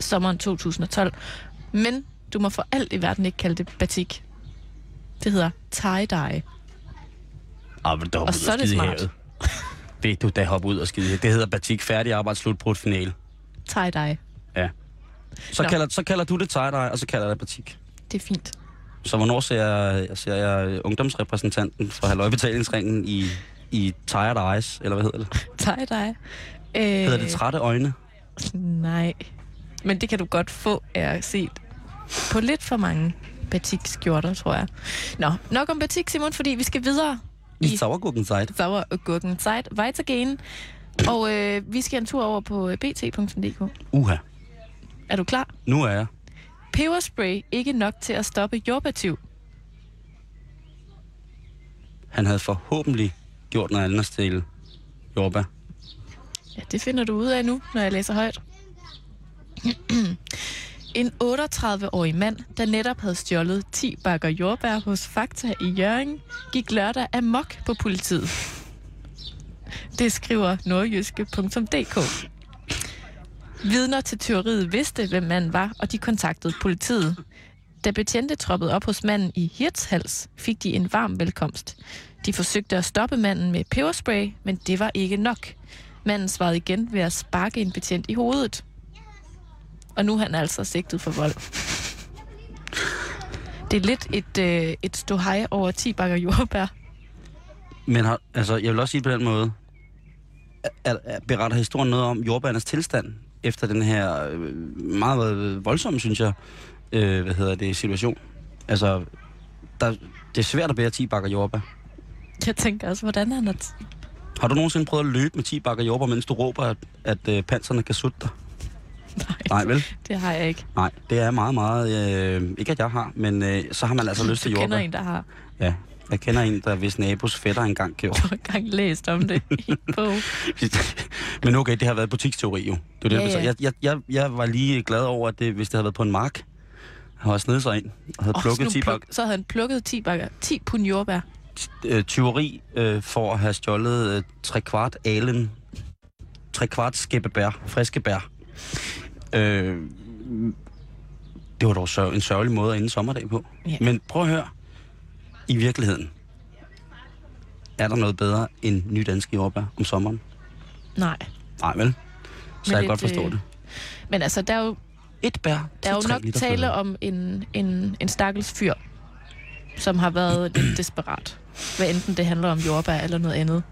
sommeren 2012. Men du må for alt i verden ikke kalde det batik. Det hedder tie-dye. Ah, men Og så er det smart. Ved du, da hoppe ud og skide. Det hedder batik færdig arbejde, slut på et finale. Tie-dye. Ja. Så Nå. kalder, så kalder du det tie-dye, og så kalder jeg det batik. Det er fint. Så hvornår ser jeg, ser jeg ungdomsrepræsentanten fra Halløjbetalingsringen i, i Tired Eyes, eller hvad hedder det? Tie-dye. Øh, Hedder det trætte øjne? Nej. Men det kan du godt få, er set på lidt for mange batikskjorter, tror jeg. Nå, nok om batik, Simon, fordi vi skal videre I I- sauergurken side. Sauer og Gurken Zeit weitergehen. Og øh, vi skal en tur over på øh, bt.dk. Uha, Er du klar? nu er jeg. Peberspray ikke nok til at stoppe jordbærtyv. Han havde forhåbentlig gjort noget andet til jordbær. Ja, det finder du ud af nu, når jeg læser højt. En 38-årig mand, der netop havde stjålet 10 bakker jordbær hos Fakta i Jørgen, gik lørdag amok på politiet. Det skriver nordjyske.dk. Vidner til teoriet vidste, hvem manden var, og de kontaktede politiet. Da betjente troppede op hos manden i Hirtshals, fik de en varm velkomst. De forsøgte at stoppe manden med peberspray, men det var ikke nok. Manden svarede igen ved at sparke en betjent i hovedet. Og nu er han altså sigtet for vold. Det er lidt et, øh, et ståhej over 10 bakker jordbær. Men har, altså, jeg vil også sige på den måde, er, er, beretter historien noget om jordbærernes tilstand efter den her øh, meget voldsomme, synes jeg, øh, hvad hedder det, situation. Altså, der, det er svært at bære 10 bakker jordbær. Jeg tænker også, hvordan han har... T- Har du nogensinde prøvet at løbe med 10 bakker jordbær, mens du råber, at, at øh, panserne kan sutte dig? Nej, Nej, vel? det har jeg ikke. Nej, det er meget, meget... Øh, ikke at jeg har, men øh, så har man altså lyst til Du kender jordbær. en, der har Ja, jeg kender en, der hvis nabos fætter engang gjorde. du har engang læst om det i [LAUGHS] bog. Men okay, det har været butiksteori jo. Det er det, Ja, ja. Jeg, jeg, jeg, jeg var lige glad over, at det, hvis det havde været på en mark, har jeg snedet sig ind og havde Oh, plukket 10 bak, så havde han plukket 10 bakker. 10 pund jordbær. øh, tyveri øh, for at have stjålet øh, 3 kvart alen, 3 kvart skæbbebær, friske bær. Øh, det var dog sør- en sørgelig måde at ende sommerdag på. Ja. Men prøv at høre. I virkeligheden, er der noget bedre end nydanske jordbær om sommeren? Nej. Nej, vel? Så Men jeg kan godt forstå øh, det. Men altså, der er jo, Et bær der er jo nok tale om en, en, en stakkels fyr, som har været lidt [CLEARS THROAT] desperat. Hvad enten det handler om jordbær eller noget andet.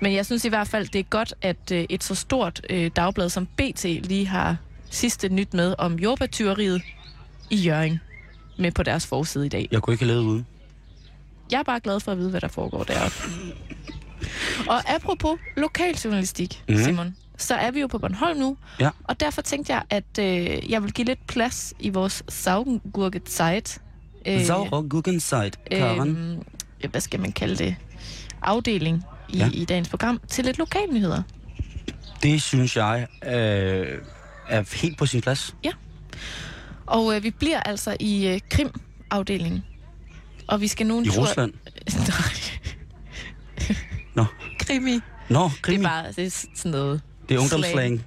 Men jeg synes i hvert fald, det er godt, at øh, et så stort øh, dagblad som BT lige har sidste nyt med om jordbærtyveriet i Jørgen med på deres forside i dag. Jeg kunne ikke have levet uden. Jeg er bare glad for at vide, hvad der foregår deroppe. Og apropos lokaljournalistik, mm. Simon, så er vi jo på Bornholm nu. Ja. Og derfor tænkte jeg, at øh, jeg vil give lidt plads i vores Saugengurket site øh, Saure Guggenseid, Karen. øh, hvad skal man kalde det, afdeling i, Ja. ja. i dagens program til lidt lokalnyheder. Det synes jeg øh, er helt på sin plads. Og øh, vi bliver altså i øh, Krim-afdelingen. Og vi skal nu en I tur... Rusland. [LAUGHS] Nej, Nå, krimi. Nå Det krimi. er bare det er sådan noget. Det er ungdomsslang.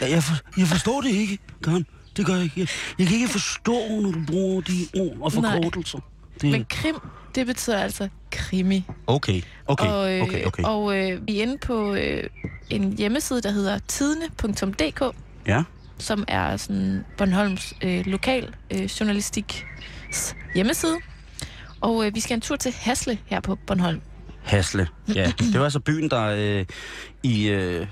Ja, jeg, for, jeg forstår det ikke, Karen. Det gør jeg ikke. Jeg, jeg kan ikke forstå, når du bruger de ord og forkortelser. Det, Men krim, det betyder altså krimi. okay, okay, og, øh, okay, okay. Og øh, vi er inde på øh, en hjemmeside, der hedder tidene.dk, Ja, som er sådan Bornholms øh, lokal øh, journalistik hjemmeside. Og øh, vi skal en tur til Hasle her på Bornholm. Hasle. Ja, [CLEARS THROAT] det var altså byen, der øh, i, øh,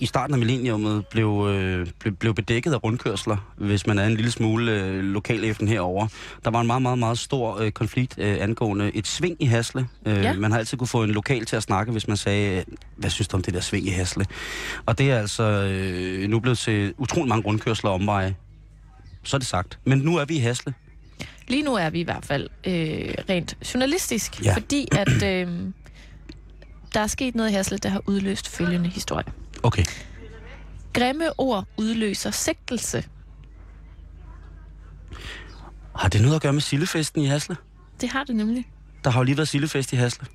i starten af millenniummet blev, øh, blev, blev bedækket af rundkørsler, hvis man er en lille smule øh, lokal efter herover. Der var en meget, meget, meget stor øh, konflikt øh, angående et sving i Hasle. Øh, Ja. Man har altid kunne få en lokal til at snakke, hvis man sagde, hvad synes du om det der sving i Hasle? Og det er altså øh, nu blevet til utrolig mange rundkørsler omveje. Så er det sagt. Men nu er vi i Hasle. Lige nu er vi i hvert fald øh, rent journalistisk, Ja. fordi at [CLEARS THROAT] øh, der er sket noget i Hasle, der har udløst følgende historie. Okay. Grimme ord udløser sigtelse. Har det noget at gøre med Sillefesten i Hasle? Det har det nemlig. Der har jo lige været Sillefest i Hasle.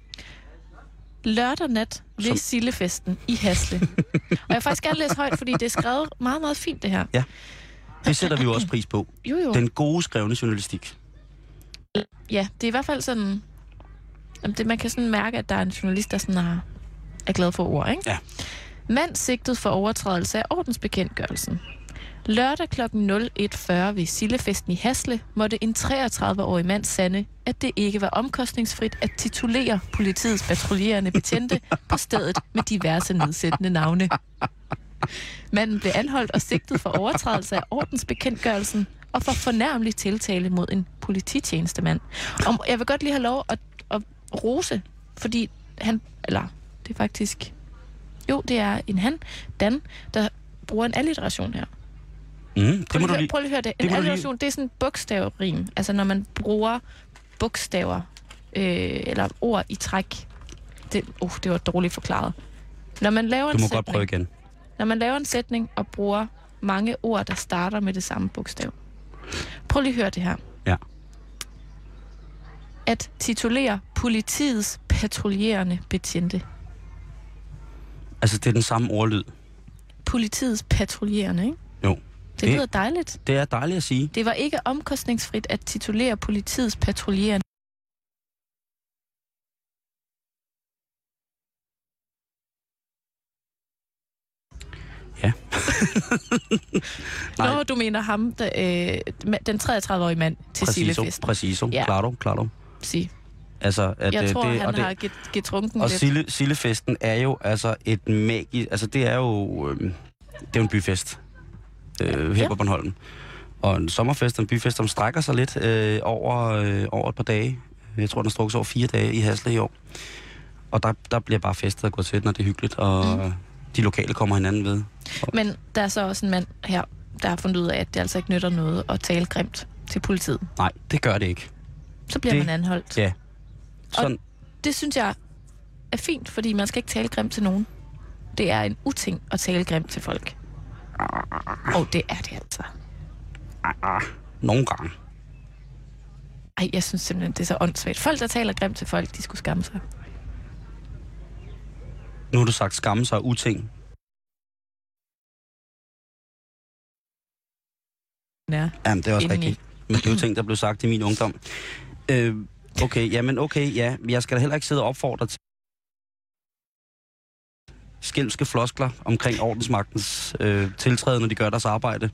Lørdag nat ved Som- Sillefesten i Hasle. [LAUGHS] og jeg vil faktisk gerne læse højt, fordi det er skrevet meget, meget fint, det her. Det sætter vi jo også pris på. Jo, jo. Den gode skrevne journalistik. Ja, det er i hvert fald sådan... Jamen, det, man kan sådan mærke, at der er en journalist, der sådan har, er glad for ord, ikke? Ja. Mand sigtet for overtrædelse af ordensbekendtgørelsen. Lørdag kl. 01.40 ved Sillefesten i Hasle måtte en 33-årig mand sande, at det ikke var omkostningsfrit at titulere politiets patruljerende betjente på stedet med diverse nedsættende navne. Manden blev anholdt og sigtet for overtrædelse af ordensbekendtgørelsen og for fornærmelig tiltale mod en polititjenestemand. Og jeg vil godt lige have lov at, at rose, fordi han, eller det er faktisk, jo, det er en han, Dan, der bruger en alliteration her. Mm, det Prøv må lige, du lige... prøv lige at høre det. det En må du lige- alliteration, det er sådan en bogstavrim. Altså når man bruger bogstaver øh, eller ord i træk. Det, uh, det var dårligt forklaret. Når man laver Du en må sætning, godt prøve igen. når man laver en sætning og bruger mange ord, der starter med det samme bogstav. Prøv lige at høre det her. Ja. At titulere politiets patruljerende betjente. Altså, det er den samme ordlyd. Politiets patruljerende, ikke? Jo. Det lyder dejligt. Det er dejligt at sige. Det var ikke omkostningsfrit at titulere politiets patruljerende. Nej. Nå, du mener ham, der, øh, den 33-årige mand til Sillefesten. præciso. Ja. Claro, claro. Sig. Altså, at, Jeg øh, tror, det, han og det, har get, getrunken Og lidt. Sille, Sillefesten er jo altså et magisk... Altså, det er jo... Øh, det er jo en byfest øh, her Ja. på Bornholm. Og en sommerfest og en byfest, som strækker sig lidt øh, over, øh, over et par dage. Jeg tror, den er strukket over fire dage i Hasle i år. Og der, der bliver bare festet og gået til, når det er hyggeligt, og Mm. De lokale kommer hinanden ved. Men der er så også en mand her, der har fundet ud af, at det altså ikke nytter noget at tale grimt til politiet. Nej, det gør det ikke. Så bliver Det- man anholdt. Ja. Sådan, Det synes jeg er fint, fordi man skal ikke tale grimt til nogen. Det er en uting at tale grimt til folk. Og det er det altså. nogle gange. Ej, jeg synes simpelthen, det er så åndssvagt. Folk, der taler grimt til folk, de skulle skamme sig. Nu har du sagt skamme sig og uting. Ja. Jamen, det er også Indeni. rigtigt. Men det er jo ting, der blev sagt i min ungdom. Øh, okay, jamen okay, ja. Jeg skal da heller ikke sidde og opfordre til skælmske floskler omkring ordensmagtens øh, tiltræden, når de gør deres arbejde.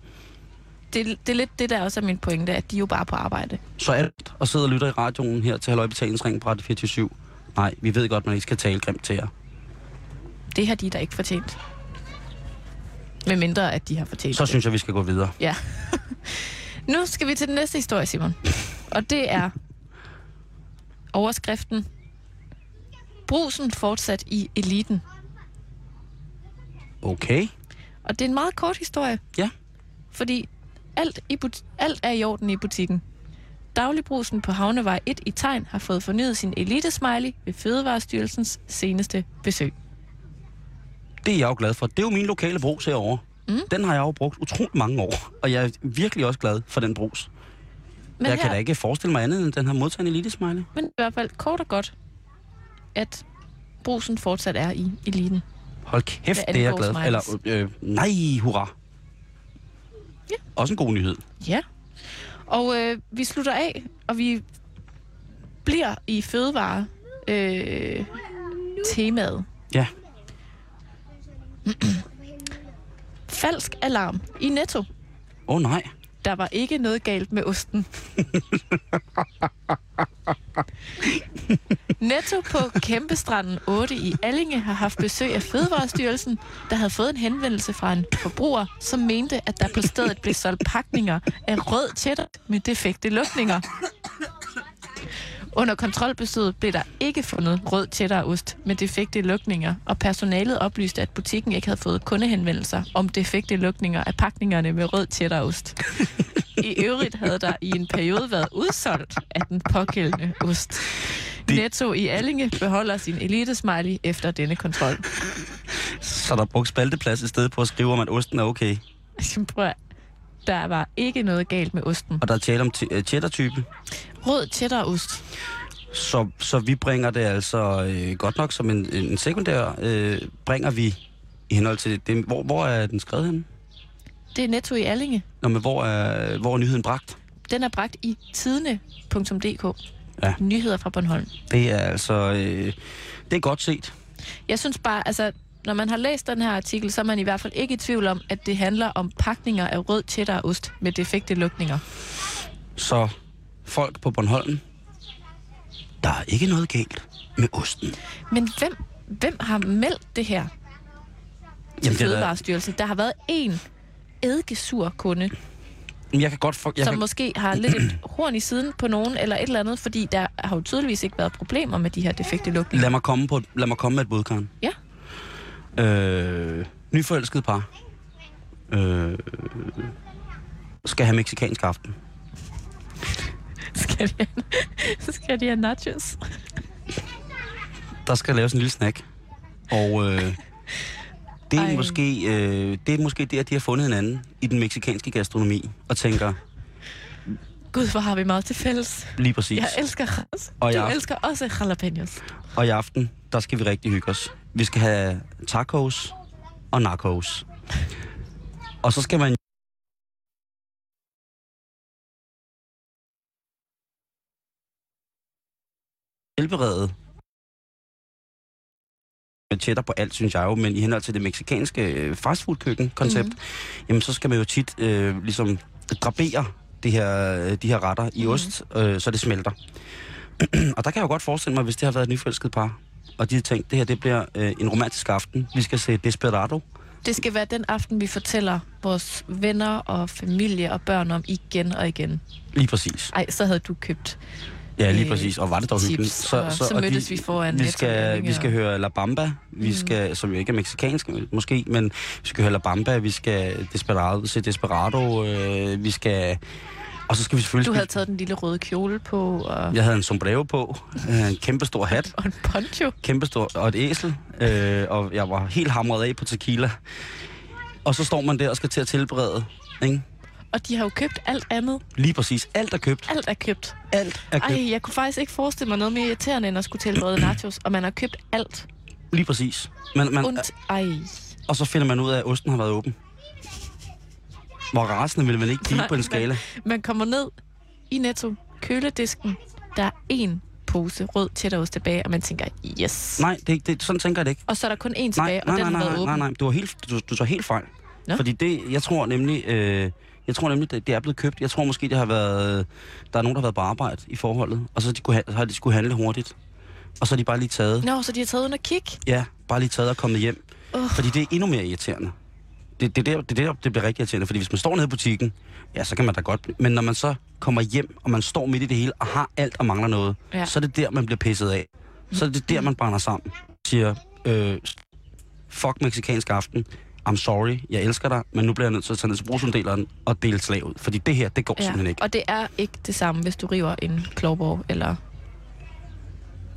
Det, det er lidt det, der også er min pointe, at de er jo bare på arbejde. Så alt og sidde og lytte i radioen her til Halløj Betalingsring på Radio 24 Nej, vi ved godt, man ikke skal tale grimt til jer. Det har de da ikke fortjent. Med mindre, at de har fortjent Så det. synes jeg, vi skal gå videre. Ja. [LAUGHS] nu skal vi til den næste historie, Simon. Og det er overskriften. Brusen fortsat i eliten. Okay. Og det er en meget kort historie. Ja. Fordi alt, i but- alt er i orden i butikken. Dagligbrusen på Havnevej 1 i Tegn har fået fornyet sin elite-smiley ved Fødevarestyrelsens seneste besøg. Det er jeg jo glad for. Det er jo min lokale brus herovre. Mm. Den har jeg jo brugt utrolig mange år, og jeg er virkelig også glad for den brus. Men jeg her, kan da ikke forestille mig andet, end den har modtaget en elite-smiley. Men i hvert fald kort og godt, at brusen fortsat er i eliten. Hold kæft, det er jeg glad for. Eller, øh, nej, hurra. Ja. Også en god nyhed. Ja. Og øh, vi slutter af, og vi bliver i fødevare øh, temaet. Ja. [CLEARS THROAT] Falsk alarm i Netto. Åh oh, nej. Der var ikke noget galt med osten. [LAUGHS] Netto på Kæmpestranden 8 i Allinge har haft besøg af Fødevarestyrelsen, der havde fået en henvendelse fra en forbruger, som mente, at der på stedet blev solgt pakninger af rød cheddar med defekte lukninger. Under kontrolbesøget blev der ikke fundet rød cheddarost med defekte lukninger, og personalet oplyste, at butikken ikke havde fået kundehenvendelser om defekte lukninger af pakningerne med rød cheddarost. I øvrigt havde der i en periode været udsolgt af den pågældende ost. Det- Netto i Allinge beholder sin elite-smiley efter denne kontrol. Så der er brugt spalteplads i stedet på at skrive om, at osten er okay. Prøv at- der var ikke noget galt med osten. Og der er tale om øh, cheddar-type. Rød cheddarost. Så, så vi bringer det altså øh, godt nok som en, en sekundær, øh, bringer vi i henhold til det. Hvor, hvor er den skrevet henne? Det er Netto i Allinge. Nå, men hvor er, hvor er nyheden bragt? Den er bragt i tidene.dk. Ja. Nyheder fra Bornholm. Det er altså... Øh, det er godt set. Jeg synes bare, altså, når man har læst den her artikel, så er man i hvert fald ikke i tvivl om, at det handler om pakninger af rød cheddarost med defekte lukninger. Så folk på Bornholm, der er ikke noget galt med osten. Men hvem, hvem har meldt det her til Jamen, Fødevarestyrelsen? Der har været en eddikesur kunde, Jeg kan godt for, jeg som kan, måske har lidt et [CLEARS THROAT] horn i siden på nogen eller et eller andet, fordi der har jo tydeligvis ikke været problemer med de her defekte lukninger. lad, mig komme på, lad mig komme med et bud, Karen. Ja. Øh, nyforelsket par. Øh, skal have meksikansk aften. Skal de have, skal de have nachos? Der skal laves en lille snack. Og øh, det, er Ej. måske, øh, det er måske der, de har fundet hinanden i den meksikanske gastronomi. Og tænker, Gud, hvor har vi meget til fælles. lige præcis. Jeg elsker ras. Og Du jeg- elsker også jalapenos. Og i aften, der skal vi rigtig hygge os. Vi skal have tacos og narcos. Og så skal man tilberede med cheddar på alt, synes jeg jo, men i henhold til det meksikanske øh, fastfood-køkken-koncept, mm-hmm. jamen så skal man jo tit øh, ligesom drapere det her, øh, de her retter i Mhm. ost, øh, så det smelter. [CLEARS THROAT] og der kan jeg jo godt forestille mig, hvis det har været et nyforelsket par, og de har tænkt, det her det bliver øh, en romantisk aften. Vi skal se Desperado. Det skal være den aften, vi fortæller vores venner og familie og børn om igen og igen. Lige præcis. Ej, så havde du købt Ja, lige Øh, præcis. Og var det dog hyggeligt. og så og mødtes vi foran vi skal, vi skal høre La Bamba, vi Mm. skal, som jo ikke er meksikansk måske, men vi skal høre La Bamba, vi skal Desperado, se Desperado, øh, vi skal... Og så skal vi selvfølgelig... Du havde taget den lille røde kjole på, og, Jeg havde en sombrero på, øh, en kæmpe stor hat, [LAUGHS] og en poncho. kæmpe stor, og et æsel, øh, og jeg var helt hamret af på tequila. Og så står man der og skal til at tilberede, ikke? Og de har jo købt alt andet. Lige præcis. Alt er købt. Alt er købt. Alt er købt. Ej, jeg kunne faktisk ikke forestille mig noget mere irriterende, end at skulle tilberede nachos, og man har købt alt. Lige præcis. Man, man, Und, ej. Og så finder man ud af, at osten har været åben. Hvor rasende vil man ikke blive Nej, på en skala. Man kommer ned i Netto, køledisken, der er én pose rød cheddarost tilbage, og man tænker, yes. Nej, det, det, sådan tænker jeg det ikke. Og så er der kun én Nej, tilbage, nej, og den nej, har været nej, åben. nej, nej, du har helt, du, du tager helt fejl. Nå. Fordi det, jeg tror nemlig, øh, jeg tror nemlig, det, det er blevet købt. Jeg tror måske, det har været, der er nogen, der har været på arbejde i forholdet, og så, de kunne, så har de skulle handle hurtigt. Og så har de bare lige taget, Nå, så de har taget under kig. ja, bare lige taget og kommet hjem. Uh. Fordi det er endnu mere irriterende. Det, det, er der, det er der, det bliver rigtig irriterende, fordi hvis man står nede i butikken, ja, så kan man da godt, men når man så kommer hjem, og man står midt i det hele, og har alt og mangler noget, Ja. så er det der, man bliver pisset af. Så er det der, man brænder sammen. Siger, øh, fuck meksikansk aften, I'm sorry, jeg elsker dig, men nu bliver jeg nødt til at tage ned til brugsunddeleren og dele slag ud. Fordi det her, det går ja. simpelthen ikke. Og det er ikke det samme, hvis du river en klovborg, eller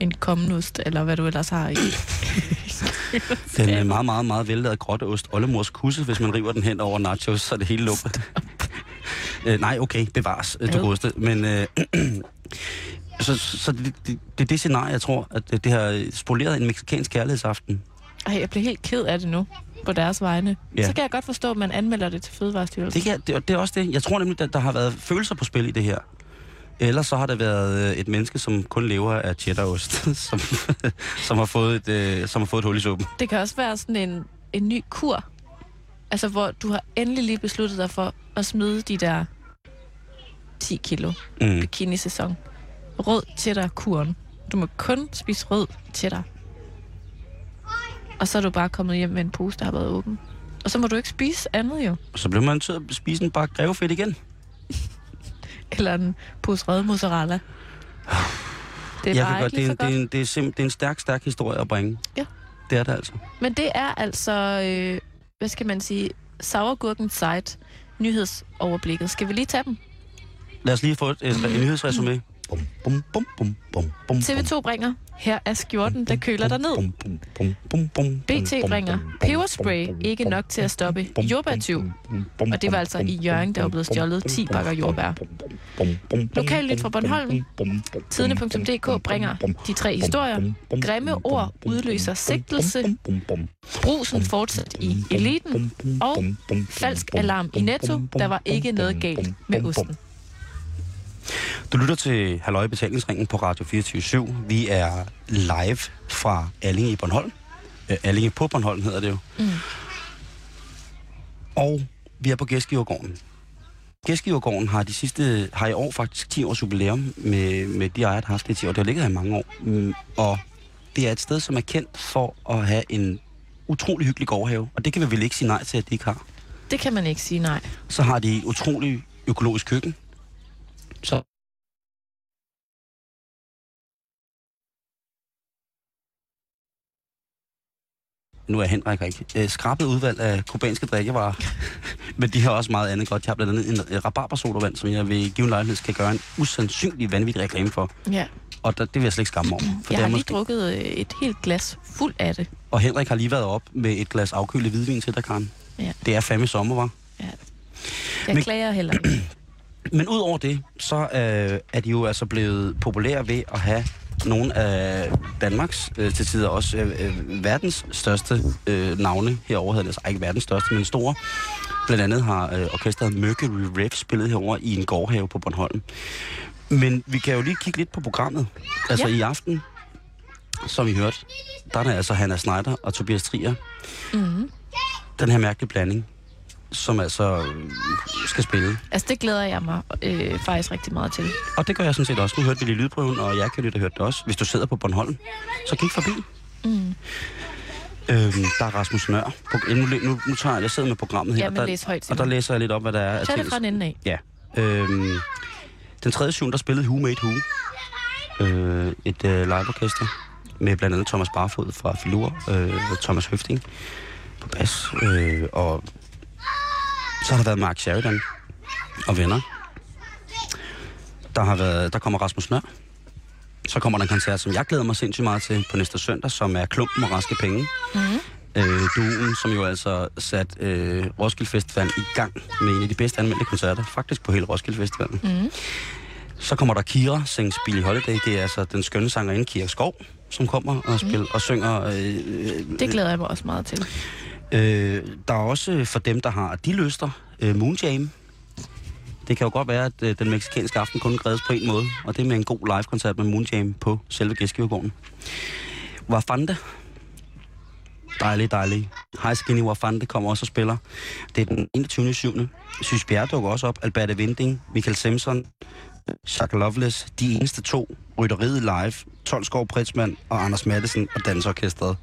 en kommenost, eller hvad du ellers har i. [LAUGHS] Den er meget, meget, meget vellavet grotteost. Oldemors kusse, hvis man river den hen over nachos, så er det hele lukket. [LAUGHS] øh, nej, okay, bevares, du godeste. Men øh, [CLEARS THROAT] så, så det, det, det er det scenarie, jeg tror, at det, det har spoleret en meksikansk kærlighedsaften. Ej, jeg bliver helt ked af det nu på deres vegne. Ja. Så kan jeg godt forstå, at man anmelder det til Fødevarestyrelsen. Det, kan, det, det er også det. Jeg tror nemlig, at der har været følelser på spil i det her. Eller så har det været øh, et menneske, som kun lever af cheddarost, [LAUGHS] som, [LAUGHS] som, har fået et, øh, som har fået et hul i suppen. Det kan også være sådan en, en ny kur. Altså, hvor du har endelig lige besluttet dig for at smide de der 10 kilo mm. bikini-sæson. Rød cheddar-kuren. Du må kun spise rød cheddar. Og så er du bare kommet hjem med en pose, der har været åben. Og så må du ikke spise andet jo. Og så bliver man til at spise en bakke grevefedt igen. [LAUGHS] Eller en pose rød mozzarella. [SIGHS] Det er Jeg bare godt, det, er, det, er en, det, er sim, det er en stærk, stærk historie at bringe. Ja. Det er det altså. Men det er altså, øh, hvad skal man sige, Sauergurken site nyhedsoverblikket. Skal vi lige tage dem? Lad os lige få et, et, et nyhedsresumé. [CLEARS THROAT] Bum, bum, bum, bum, bum, bum, TV2 bringer, her er skjorten, der køler dig ned. BT bringer, peberspray ikke nok til at stoppe jordbærtyv. Og det var altså i Jørgen, der var blevet stjålet 10 bakker jordbær. Lokalnyt fra Bornholm, tidene.dk bringer de tre historier. Grimme ord udløser sigtelse. Brusen fortsat i eliten. Og falsk alarm i Netto. Der var ikke noget galt med osten. Du lytter til Halløj Betalingsringen på Radio 24 Vi er live fra Allinge i Bornholm. Uh, Allinge på Bornholm hedder det jo. Mm. Og vi er på Gæstgivergården. Gæstgivergården har, de sidste, har i år faktisk 10 års jubilæum med, med de ejere, der har haft det 10 år. Det har ligget her i mange år. Mm, og det er et sted, som er kendt for at have en utrolig hyggelig gårdhave. Og det kan vi vel ikke sige nej til, at de ikke har. Det kan man ikke sige nej. Så har de utrolig økologisk køkken. Så nu er Henrik ikke, øh, skrabet udvalg af kubanske drikkevarer. [LAUGHS] Men de har også meget andet godt. De har blandt andet en, en rabarbersodavand, som jeg vil give en lejlighed skal gøre en usandsynlig vanvittig reklame for. Ja. Og der, det vil jeg slet ikke skamme over. For jeg har lige måske... drukket øh, et helt glas fuld af det. Og Henrik har lige været op med et glas afkølet hvidvin til dig, Karen. Ja. Det er fandme sommer, var. Ja. Jeg Men... klager heller [CLEARS THROAT] Men udover det, så øh, er de jo altså blevet populære ved at have nogle af Danmarks, øh, til tider også øh, øh, verdens største øh, navne herovre, hedder det altså ikke verdens største, men store. Blandt andet har øh, orkestret Mercury Rev spillet herover i en gårdhave på Bornholm. Men vi kan jo lige kigge lidt på programmet. Altså ja. i aften, som vi hørte, der er der altså Hanna Schneider og Tobias Trier. Mm-hmm. Den her mærkelige blanding som altså øh, skal spille. Altså, det glæder jeg mig øh, faktisk rigtig meget til. Og det gør jeg sådan set også. Nu hørte vi lige lydprøven, og jeg kan lige have hørt det også. Hvis du sidder på Bornholm, så kig forbi. Mm. Øhm, der er Rasmus Nør. Nu, nu, nu tager jeg, jeg sidder med programmet her, ja, og, der, læs højt, og der læser jeg lidt op, hvad der er. Tag det fra den ende af. Ja. Øhm, den tredje syvende, der spillede Who Made Who. Øh, et øh, liveorkester med blandt andet Thomas Barfod fra Filur, øh, Thomas Høfting på bas, øh, og så har der været Mark Sheridan og venner. Der, har været, der kommer Rasmus Nør. Så kommer der en koncert, som jeg glæder mig sindssygt meget til på næste søndag, som er Klumpen og Raske Penge. Mm-hmm. Øh, duen, som jo altså sat øh, Roskilde Festival i gang med en af de bedste anmeldte koncerter, faktisk på hele Roskilde Festival. Mm-hmm. Så kommer der Kira, sings Billy Holiday. Det er altså den skønne sangerinde Kira Skov, som kommer og, spiller, mm. og synger... Øh, øh, det glæder jeg mig også meget til. Øh, der er også øh, for dem, der har de lyster, øh, Moonjam. Det kan jo godt være, at øh, den meksikanske aften kun grædes på en måde, og det er med en god live-koncert med Moonjam på selve gæstgivergården. Wafanda. Dejlig, dejlig. Hej Skinny Wafanda kommer også og spiller. Det er den 21. 7. Sys Bjerre dukker også op. Albert Vinding, Michael Simpson, Chuck Loveless, de eneste to, Rytteriet Live, 12 Skov Pritzmann og Anders Madsen og Dansorkestret.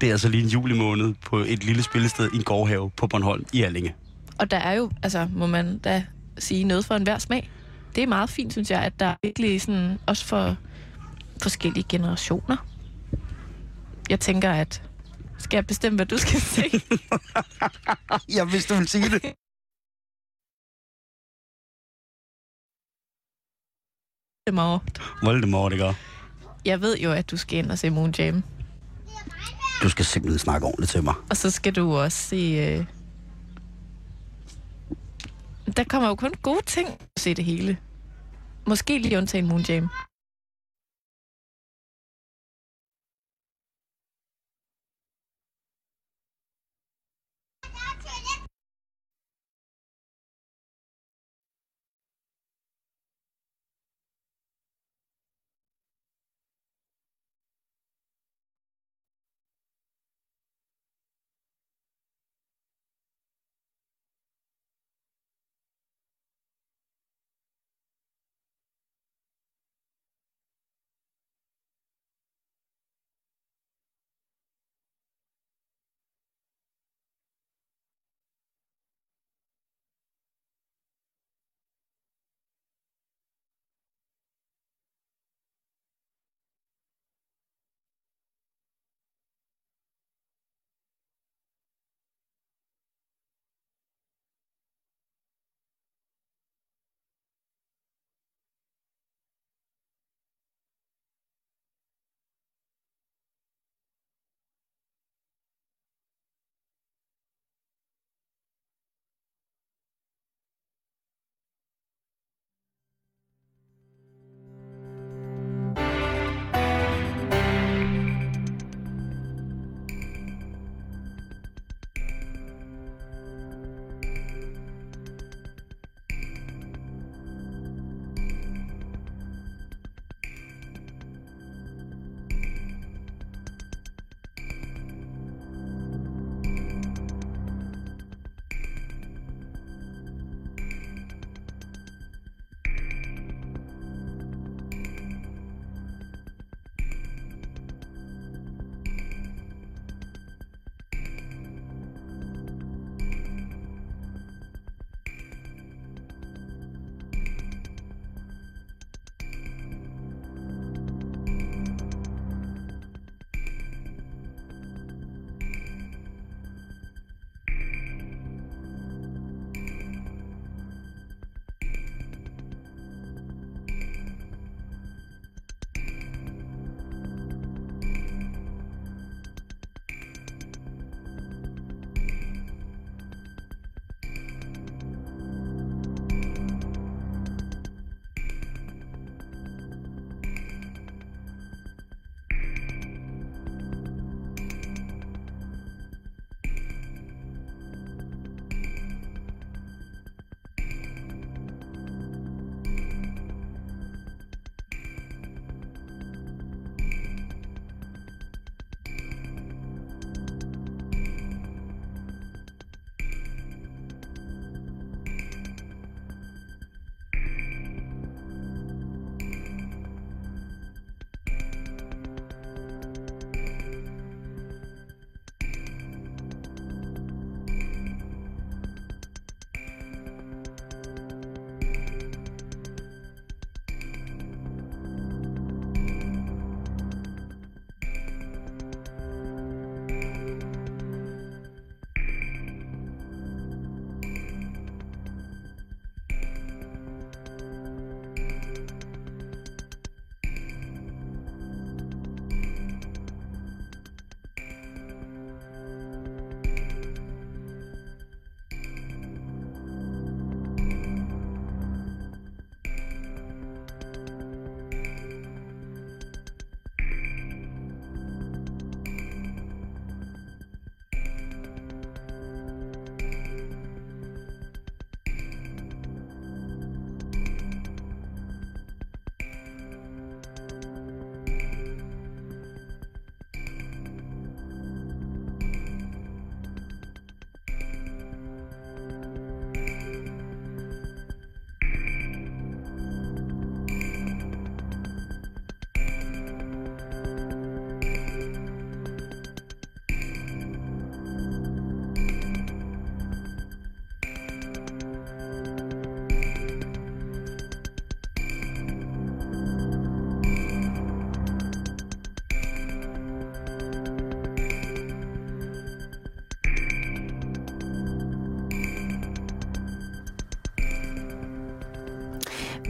Det er altså lige en julemåned på et lille spillested i en gårdhave på Bornholm i Allinge. Og der er jo, altså må man da sige, noget for enhver smag. Det er meget fint, synes jeg, at der er virkelig sådan, også for forskellige generationer. Jeg tænker, at Skal jeg bestemme, hvad du skal [LAUGHS] se? [LAUGHS] Jeg vidste, du ville sige det. Voldemort. Voldemort, ikke? Jeg ved jo, at du skal ind og se Moon Jam. Du skal simpelthen snakke ordentligt til mig. Og så skal du også se... Øh... Der kommer jo kun gode ting at se det hele. Måske lige undtagen Moon Jam.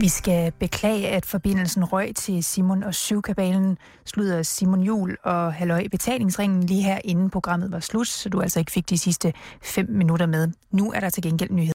Vi skal beklage, at forbindelsen røg til Simon og Syvkabalen slutter Simon Jul og Halløj Betalingsringen lige her inden programmet var slut, så du altså ikke fik de sidste fem minutter med. Nu er der til gengæld nyheder.